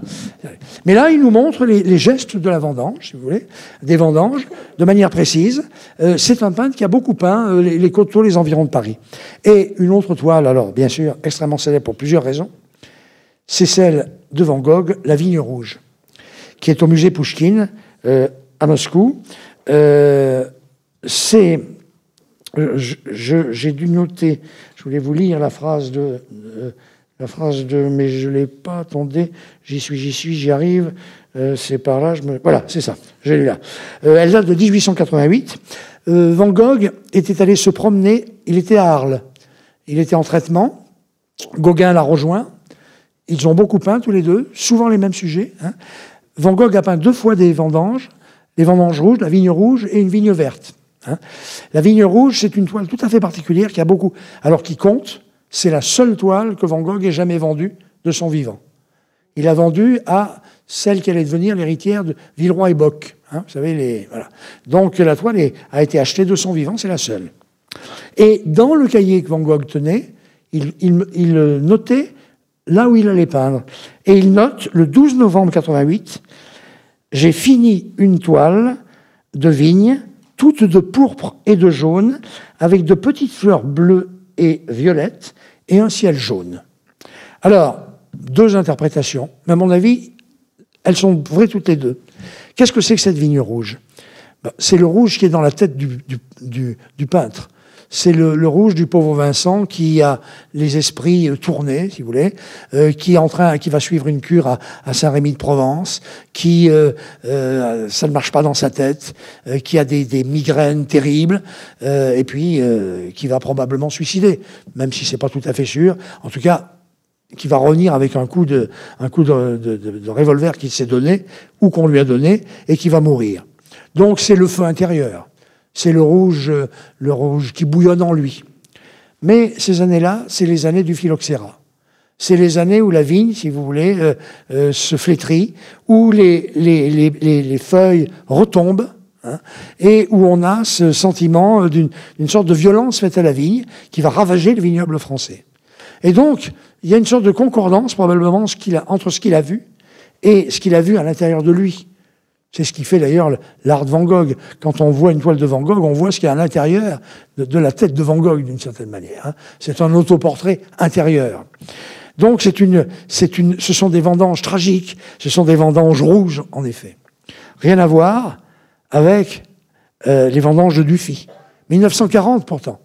Mais là, il nous montre les, gestes de la vendange, si vous voulez, des vendanges, de manière précise. Euh, c'est un peintre qui a beaucoup peint euh, les, les coteaux, les environs de Paris. Et une autre toile, alors, bien sûr, extrêmement célèbre pour plusieurs raisons, c'est celle de Van Gogh, La Vigne Rouge, qui est au musée Pouchkine, à Moscou. Euh, c'est. J'ai dû noter, je voulais vous lire la phrase de. la phrase de. Mais je l'ai pas, attendez, j'y suis, j'y suis, j'y arrive. Euh, c'est par là, je me. Voilà, c'est ça, j'ai lu là. Euh, elle date de 1888. Van Gogh était allé se promener, il était à Arles. Il était en traitement. Gauguin l'a rejoint. Ils ont beaucoup peint tous les deux, souvent les mêmes sujets. Hein. Van Gogh a peint deux fois des vendanges les vendanges rouges, la vigne rouge et une vigne verte. Hein. La vigne rouge, c'est une toile tout à fait particulière qui a beaucoup. Alors qui compte, c'est la seule toile que Van Gogh ait jamais vendue de son vivant. Il a vendu à celle qui allait devenir l'héritière de Villeroy et Bock. Hein, vous savez, les, voilà. Donc la toile a été achetée de son vivant, c'est la seule. Et dans le cahier que Van Gogh tenait, il, il notait là où il allait peindre. Et il note le 12 novembre 88 j'ai fini une toile de vigne, toute de pourpre et de jaune, avec de petites fleurs bleues et violettes et un ciel jaune. Alors, deux interprétations, mais à mon avis, elles sont vraies toutes les deux. Qu'est-ce que c'est que cette vigne rouge? Ben, C'est le rouge qui est dans la tête du, du peintre c'est le, rouge du pauvre Vincent qui a les esprits euh, tournés, si vous voulez, euh, qui est en train, qui va suivre une cure à, Saint-Rémy de Provence, qui euh, ça ne marche pas dans sa tête, qui a des, des migraines terribles, et puis qui va probablement suicider, même si c'est pas tout à fait sûr. En tout cas, qui va revenir avec un coup de, un coup de, de, de revolver qu'il s'est donné ou qu'on lui a donné et qui va mourir. Donc c'est le feu intérieur c'est le rouge, le rouge qui bouillonne en lui. Mais ces années-là, c'est les années du phylloxéra. C'est les années où la vigne, si vous voulez, euh, euh, se flétrit, où les, les, feuilles retombent, hein, et où on a ce sentiment d'une sorte de violence faite à la vigne qui va ravager le vignoble français. Et donc, il y a une sorte de concordance probablement entre ce qu'il a vu et ce qu'il a vu à l'intérieur de lui. C'est ce qui fait d'ailleurs l'art de Van Gogh. Quand on voit une toile de Van Gogh, on voit ce qu'il y a à l'intérieur de, la tête de Van Gogh, d'une certaine manière. Hein. C'est un autoportrait intérieur. Donc c'est une, ce sont des vendanges tragiques, ce sont des vendanges rouges, en effet. Rien à voir avec euh, les vendanges de Dufy. 1940 pourtant.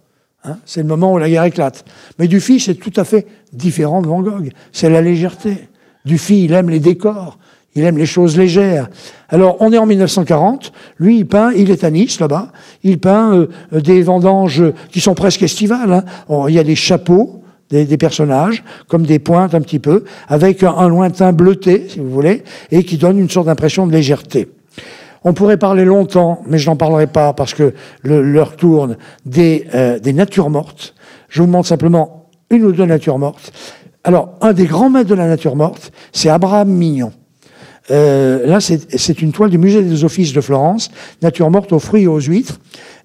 Hein, c'est le moment où la guerre éclate. Mais Dufy, c'est tout à fait différent de Van Gogh. C'est la légèreté. Dufy, il aime les décors. Il aime les choses légères. Alors, on est en 1940. Lui, il peint, il est à Nice, là-bas. Il peint euh, des vendanges qui sont presque estivales. Hein. il y a des chapeaux, des, personnages, comme des pointes un petit peu, avec un, lointain bleuté, si vous voulez, et qui donne une sorte d'impression de légèreté. On pourrait parler longtemps, mais je n'en parlerai pas parce que l'heure tourne, des, euh, des natures mortes. Je vous montre simplement une ou deux natures mortes. Alors, un des grands maîtres de la nature morte, c'est Abraham Mignon. Euh, là, c'est une toile du musée des Offices de Florence, nature morte aux fruits et aux huîtres.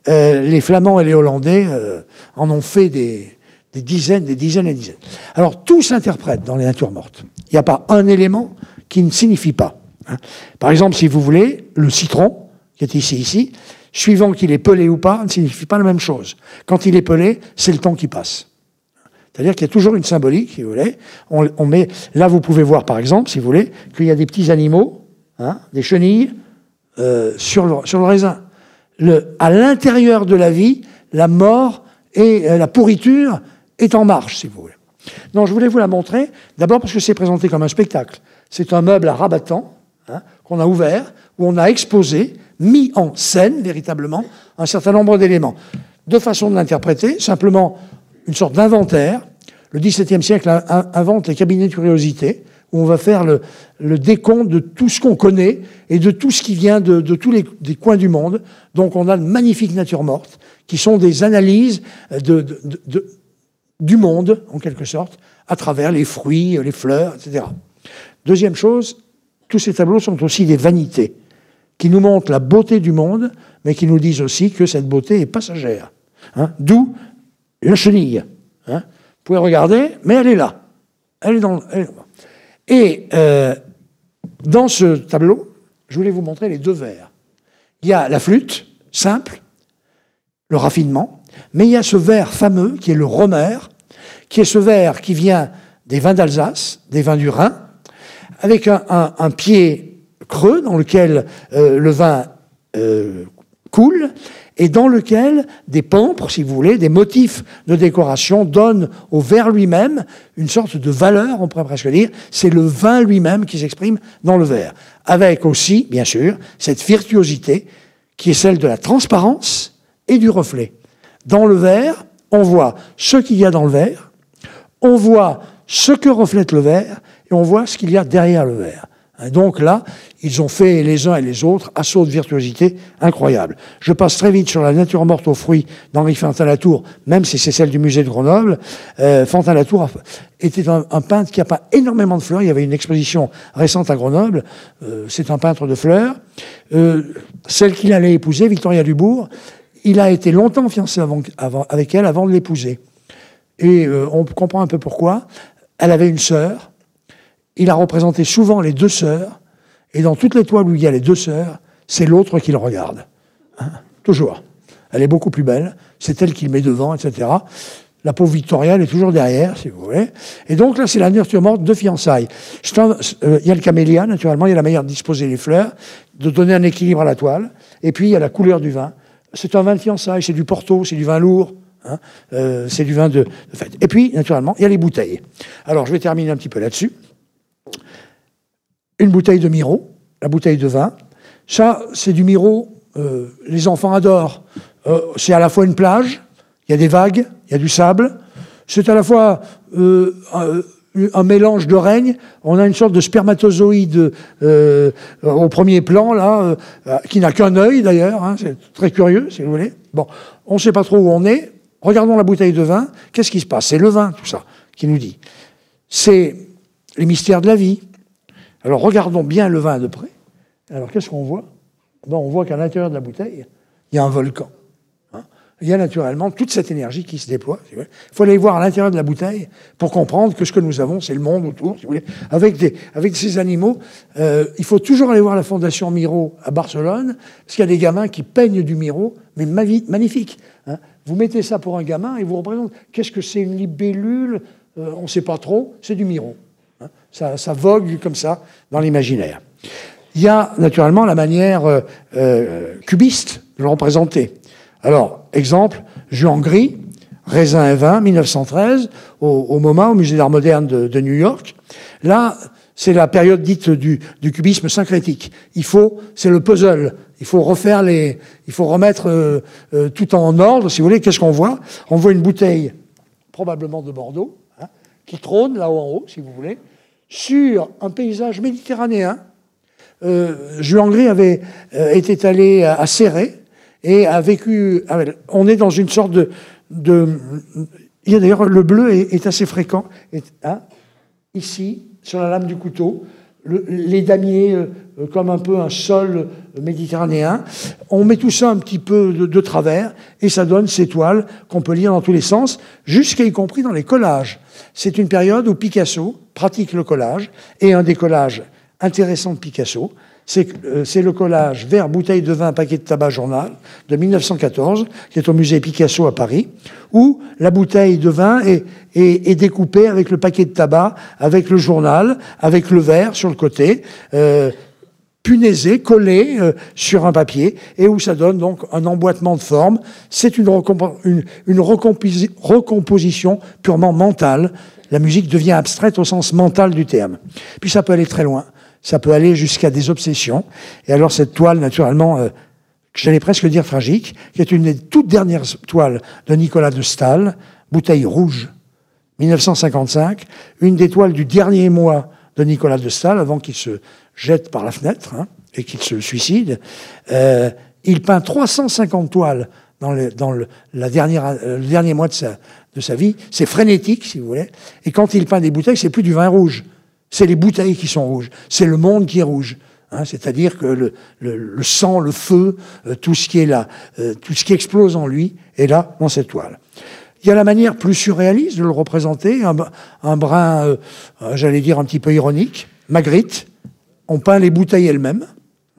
Euh, les Flamands et les Hollandais euh, en ont fait des, des, dizaines, des dizaines et des dizaines. Alors, tout s'interprète dans les natures mortes. Il n'y a pas un élément qui ne signifie pas. Hein. Par exemple, si vous voulez, le citron, qui est ici, ici, suivant qu'il est pelé ou pas, ne signifie pas la même chose. Quand il est pelé, c'est le temps qui passe. C'est-à-dire qu'il y a toujours une symbolique, si vous voulez. On, met, là, vous pouvez voir, par exemple, si vous voulez, qu'il y a des petits animaux, hein, des chenilles, euh, sur, le, sur le raisin. À l'intérieur de la vie, la mort et euh, la pourriture est en marche, si vous voulez. Non, je voulais vous la montrer, d'abord parce que c'est présenté comme un spectacle. C'est un meuble à rabattant hein, qu'on a ouvert, où on a exposé mis en scène véritablement un certain nombre d'éléments. Deux façons de l'interpréter, simplement une sorte d'inventaire. Le XVIIe siècle invente les cabinets de curiosité, où on va faire le, décompte de tout ce qu'on connaît et de tout ce qui vient de, tous les coins du monde. Donc on a de magnifiques natures mortes, qui sont des analyses du monde, en quelque sorte, à travers les fruits, les fleurs, etc. Deuxième chose, tous ces tableaux sont aussi des vanités, qui nous montrent la beauté du monde, mais qui nous disent aussi que cette beauté est passagère. Hein. D'où la chenille. Hein. Vous pouvez regarder, mais elle est là. Elle est dans. Et euh, dans ce tableau, je voulais vous montrer les deux vers. Il y a la flûte, simple, le raffinement, mais il y a ce vers fameux qui est le romer, qui est ce vers qui vient des vins d'Alsace, des vins du Rhin, avec un, pied creux dans lequel euh, le vin euh, coule et dans lequel des pampres, si vous voulez, des motifs de décoration donnent au verre lui-même une sorte de valeur, on pourrait presque dire. C'est le vin lui-même qui s'exprime dans le verre. Avec aussi, bien sûr, cette virtuosité qui est celle de la transparence et du reflet. Dans le verre, on voit ce qu'il y a dans le verre, on voit ce que reflète le verre, et on voit ce qu'il y a derrière le verre. Donc là, ils ont fait les uns et les autres assaut de virtuosité incroyable. Je passe très vite sur la nature morte aux fruits d'Henri Fantin-Latour, même si c'est celle du musée de Grenoble. Euh, Fantin-Latour était un, peintre qui a pas énormément de fleurs. Il y avait une exposition récente à Grenoble. Euh, c'est un peintre de fleurs. Euh, celle qu'il allait épouser, Victoria Dubourg, il a été longtemps fiancé avec elle avant de l'épouser. Et on comprend un peu pourquoi. Elle avait une sœur. Il a représenté souvent les deux sœurs. Et dans toutes les toiles où il y a les deux sœurs, c'est l'autre qui le regarde. Hein, toujours. Elle est beaucoup plus belle. C'est elle qui le met devant, etc. La pauvre Victoria, elle est toujours derrière, si vous voulez. Et donc là, c'est la nature morte de fiançailles. Euh, il y a le camélia, naturellement, il y a la manière de disposer les fleurs, de donner un équilibre à la toile. Et puis, il y a la couleur du vin. C'est un vin de fiançailles, c'est du Porto, c'est du vin lourd. Hein. Euh, c'est du vin de, fête. Et puis, naturellement, il y a les bouteilles. Alors, je vais terminer un petit peu là-dessus. Une bouteille de Miro, la bouteille de vin. Ça, c'est du Miro, euh, les enfants adorent. Euh, c'est à la fois une plage, il y a des vagues, il y a du sable. C'est à la fois un, mélange de règne. On a une sorte de spermatozoïde au premier plan, là, qui n'a qu'un œil d'ailleurs. Hein. c'est très curieux, si vous voulez. Bon, on ne sait pas trop où on est. Regardons la bouteille de vin. Qu'est-ce qui se passe? C'est le vin, tout ça, qui nous dit. C'est les mystères de la vie. Alors regardons bien le vin de près. Alors qu'est-ce qu'on voit? Bon, On voit qu'à l'intérieur de la bouteille, il y a un volcan. Hein. il y a naturellement toute cette énergie qui se déploie. il faut aller voir à l'intérieur de la bouteille pour comprendre que ce que nous avons, c'est le monde autour. Avec ces animaux, euh, il faut toujours aller voir la Fondation Miro à Barcelone, parce qu'il y a des gamins qui peignent du Miro, mais magnifique. Hein. Vous mettez ça pour un gamin et vous représentez qu'est-ce que c'est une libellule? Euh, On ne sait pas trop, c'est du miro. Hein. ça, vogue comme ça dans l'imaginaire. Il y a naturellement la manière euh, euh, cubiste de le représenter. Alors, exemple, Juan Gris, Raisin et vin, 1913, au, MoMA, au Musée d'art moderne de, New York. Là, c'est la période dite du, cubisme syncrétique. Il faut, c'est le puzzle. Il faut refaire les, il faut remettre euh, tout en ordre. Si vous voulez, qu'est-ce qu'on voit? On voit une bouteille, probablement de Bordeaux, hein, qui trône là-haut en haut, si vous voulez, sur un paysage méditerranéen. Euh, Juan Gris avait euh, été allé à, Serré et a vécu. On est dans une sorte de, de il y a d'ailleurs le bleu est, assez fréquent. hein, ici, sur la lame du couteau, les damiers euh, comme un peu un sol méditerranéen. On met tout ça un petit peu de, travers et ça donne ces toiles qu'on peut lire dans tous les sens, jusqu'à y compris dans les collages. C'est une période où Picasso pratique le collage et un des collages intéressants de Picasso, euh, c'est le collage Verre, bouteille de vin, paquet de tabac, journal de 1914, qui est au musée Picasso à Paris, où la bouteille de vin est, découpée avec le paquet de tabac, avec le journal, avec le verre sur le côté, euh, punaisé, collé euh, sur un papier, et où ça donne donc un emboîtement de forme. C'est une recomposition purement mentale. La musique devient abstraite au sens mental du terme. Puis ça peut aller très loin ça peut aller jusqu'à des obsessions. Et alors cette toile, naturellement, euh, j'allais presque dire tragique, qui est une des toutes dernières toiles de Nicolas de Stahl, Bouteille rouge, 1955, une des toiles du dernier mois de Nicolas de Stahl, avant qu'il se jette par la fenêtre hein, et qu'il se suicide. Euh, il peint 350 toiles dans, le, dans le, la dernière, le dernier mois de sa, de sa vie. C'est frénétique, si vous voulez. Et quand il peint des bouteilles, c'est plus du vin rouge. C'est les bouteilles qui sont rouges. C'est le monde qui est rouge. Hein, C'est-à-dire que le, sang, le feu, euh, tout ce qui est là, euh, tout ce qui explose en lui est là dans cette toile. Il y a la manière plus surréaliste de le représenter, un, brin, euh, j'allais dire un petit peu ironique. Magritte, on peint les bouteilles elles-mêmes.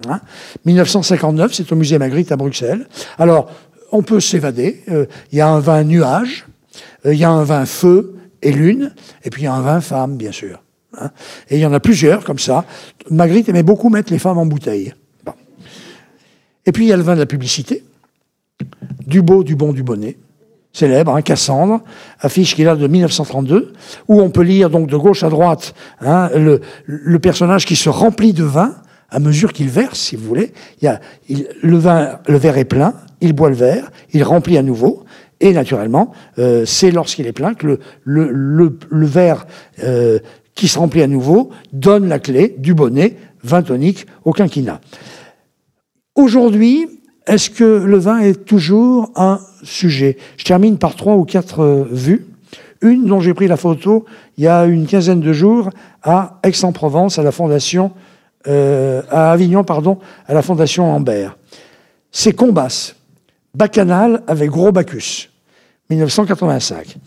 Hein. 1959, c'est au musée Magritte à Bruxelles. Alors, on peut s'évader. Il y a un vin nuage, il y a un vin feu et lune, et puis il y a un vin femme, bien sûr. Et il y en a plusieurs comme ça. Magritte aimait beaucoup mettre les femmes en bouteille. Et puis il y a le vin de la publicité. Du beau, du bon, du bonnet. Célèbre, hein, Cassandre, affiche qu'il a de 1932, où on peut lire donc de gauche à droite hein, le, personnage qui se remplit de vin à mesure qu'il verse, si vous voulez. Il y a, le verre est plein, il boit le verre, il remplit à nouveau, et naturellement, euh, c'est lorsqu'il est plein que le verre euh, qui se remplit à nouveau, donne la clé du bonnet, vin tonique au quinquina. Aujourd'hui, est-ce que le vin est toujours un sujet? Je termine par trois ou quatre euh, vues. Une dont j'ai pris la photo il y a une quinzaine de jours à Aix-en-Provence, à la fondation, euh, à Avignon, pardon, à la fondation Ambert. C'est Combas, Bacchanal avec Gros Bacchus, 1985.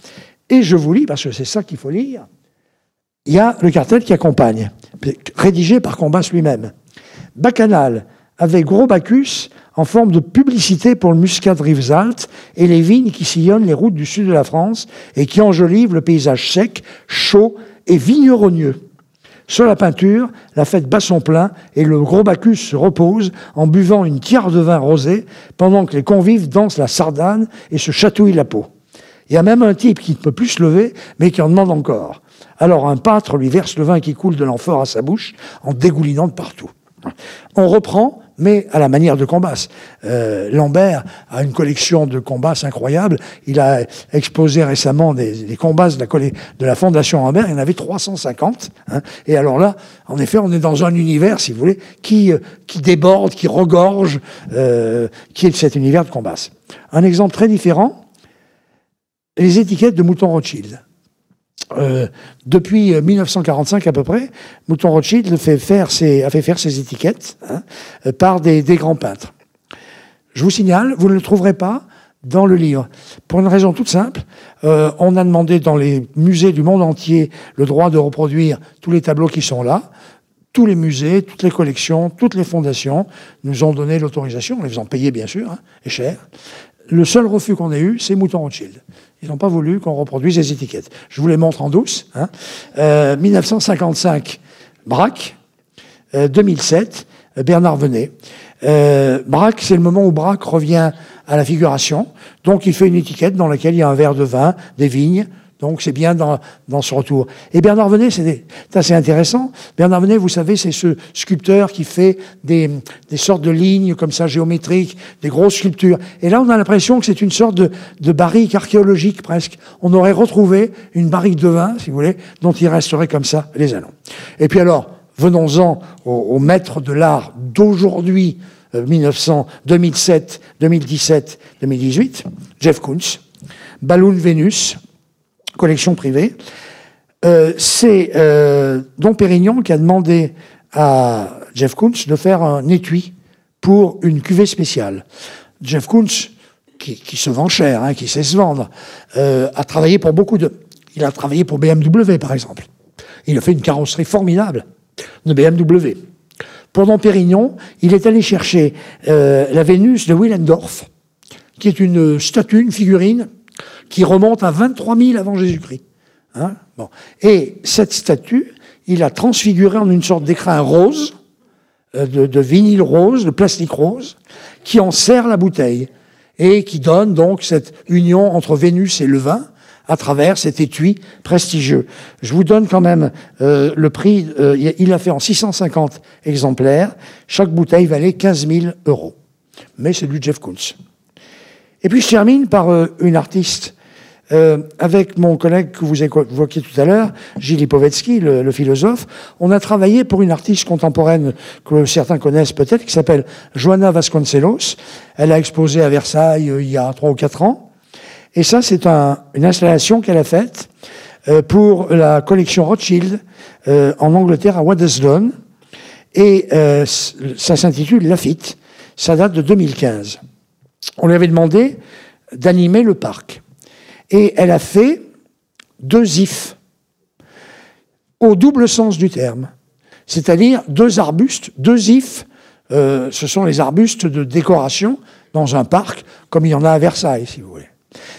Et je vous lis, parce que c'est ça qu'il faut lire, il y a le cartel qui accompagne, rédigé par Combas lui-même. Bacchanal, avec gros Bacchus, en forme de publicité pour le muscat de Rivesaltes et les vignes qui sillonnent les routes du sud de la France et qui enjolivent le paysage sec, chaud et vigneronneux. Sur la peinture, la fête bat son plein et le gros Bacchus se repose en buvant une tiare de vin rosé pendant que les convives dansent la sardane et se chatouillent la peau. Il y a même un type qui ne peut plus se lever, mais qui en demande encore. Alors un pâtre lui verse le vin qui coule de l'amphore à sa bouche en dégoulinant de partout. On reprend, mais à la manière de Combas. Euh, Lambert a une collection de Combas incroyable. Il a exposé récemment des, des de la, Fondation Lambert. Il y en avait 350. Hein. Et alors là, en effet, on est dans un univers, si vous voulez, qui, euh, déborde, qui regorge, euh, qui est cet univers de Combas. Un exemple très différent, les étiquettes de Mouton Rothschild. Euh, depuis 1945 à peu près, Mouton Rothschild a fait faire ses étiquettes hein, euh, par des, des, grands peintres. Je vous signale, vous ne le trouverez pas dans le livre. Pour une raison toute simple, euh, on a demandé dans les musées du monde entier le droit de reproduire tous les tableaux qui sont là. Tous les musées, toutes les collections, toutes les fondations nous ont donné l'autorisation, en les faisant payer bien sûr, hein, et cher. Le seul refus qu'on ait eu, c'est Mouton Rothschild. Ils n'ont pas voulu qu'on reproduise les étiquettes. Je vous les montre en douce. Hein. Euh, 1955, Braque. Euh, 2007, Bernard Venet. Euh, Braque, c'est le moment où Braque revient à la figuration. Donc il fait une étiquette dans laquelle il y a un verre de vin, des vignes, donc c'est bien dans, dans, ce retour. Et Bernard Venet, c'est assez intéressant. Bernard Venet, vous savez, c'est ce sculpteur qui fait des, des, sortes de lignes comme ça géométriques, des grosses sculptures. Et là, on a l'impression que c'est une sorte de, de, barrique archéologique presque. On aurait retrouvé une barrique de vin, si vous voulez, dont il resterait comme ça les allons. Et puis alors, venons-en au, au maître de l'art d'aujourd'hui, 1900, 2007, 2017, 2018, Jeff Koons, Balloon Vénus, collection privée. Euh, c'est euh, Don Pérignon qui a demandé à Jeff Koons de faire un étui pour une cuvée spéciale. Jeff Koons, qui, se vend cher, hein, qui sait se vendre, euh, a travaillé pour beaucoup de... Il a travaillé pour BMW, par exemple. Il a fait une carrosserie formidable de BMW. Pour Don Pérignon, il est allé chercher la Vénus de Willendorf, qui est une statue, une figurine qui remonte à 23 000 avant Jésus-Christ. Hein bon. Et cette statue, il a transfiguré en une sorte d'écrin rose, euh, de, vinyle rose, de plastique rose, qui en serre la bouteille et qui donne donc cette union entre Vénus et le vin à travers cet étui prestigieux. Je vous donne quand même euh, le prix, euh, il a fait en 650 exemplaires, chaque bouteille valait 15 000 euros. mais c'est du Jeff Koons. Et puis je termine par une artiste euh, avec mon collègue que vous évoquiez tout à l'heure, Gilles Lipovetsky, le, philosophe, on a travaillé pour une artiste contemporaine que certains connaissent peut-être, qui s'appelle Joana Vasconcelos. Elle a exposé à Versailles euh, il y a trois ou quatre ans. Et ça, c'est une installation qu'elle a faite euh, pour la collection Rothschild en Angleterre, à Waddesdon. Et ça s'intitule Lafitte. Ça date de 2015. On lui avait demandé d'animer le parc. Et elle a fait deux ifs, au double sens du terme. C'est-à-dire deux arbustes, deux ifs, euh, ce sont les arbustes de décoration dans un parc, comme il y en a à Versailles, si vous voulez.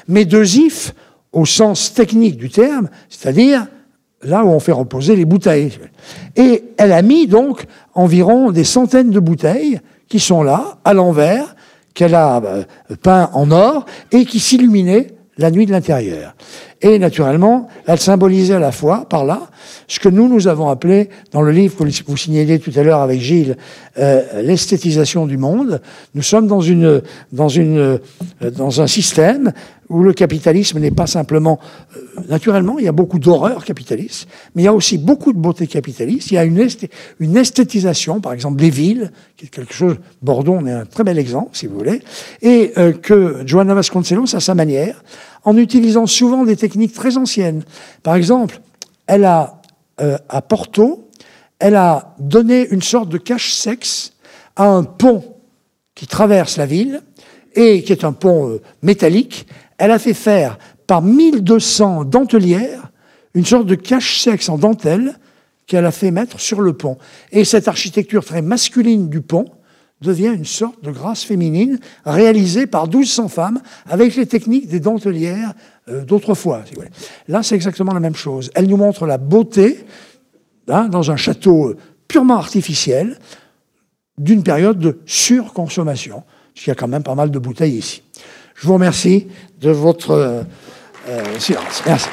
Mais deux ifs, au sens technique du terme, c'est-à-dire là où on fait reposer les bouteilles. Et elle a mis donc environ des centaines de bouteilles qui sont là, à l'envers, qu'elle a euh, peint en or et qui s'illuminaient la nuit de l'intérieur. Et naturellement, elle symbolisait à la fois, par là, ce que nous, nous avons appelé, dans le livre que vous signaliez tout à l'heure avec Gilles, euh, l'esthétisation du monde. Nous sommes dans, une, dans, une, euh, dans un système où le capitalisme n'est pas simplement... Euh, naturellement, il y a beaucoup d'horreur capitaliste, mais il y a aussi beaucoup de beauté capitaliste. Il y a une, esthétisation, par exemple, des villes, qui est quelque chose... Bordeaux, on est un très bel exemple, si vous voulez, et que Joanna Vasconcelos, à sa manière, en utilisant souvent des techniques très anciennes. Par exemple, elle a, euh, à Porto, elle a donné une sorte de cache-sexe à un pont qui traverse la ville et qui est un pont euh, métallique. Elle a fait faire par 1200 dentelières une sorte de cache-sexe en dentelle qu'elle a fait mettre sur le pont. Et cette architecture très masculine du pont devient une sorte de grâce féminine réalisée par 1200 femmes avec les techniques des dentelières euh, d'autrefois. Là, c'est exactement la même chose. Elle nous montre la beauté hein, dans un château purement artificiel d'une période de surconsommation, parce qu'il y a quand même pas mal de bouteilles ici. Je vous remercie de votre euh, euh, silence. Merci.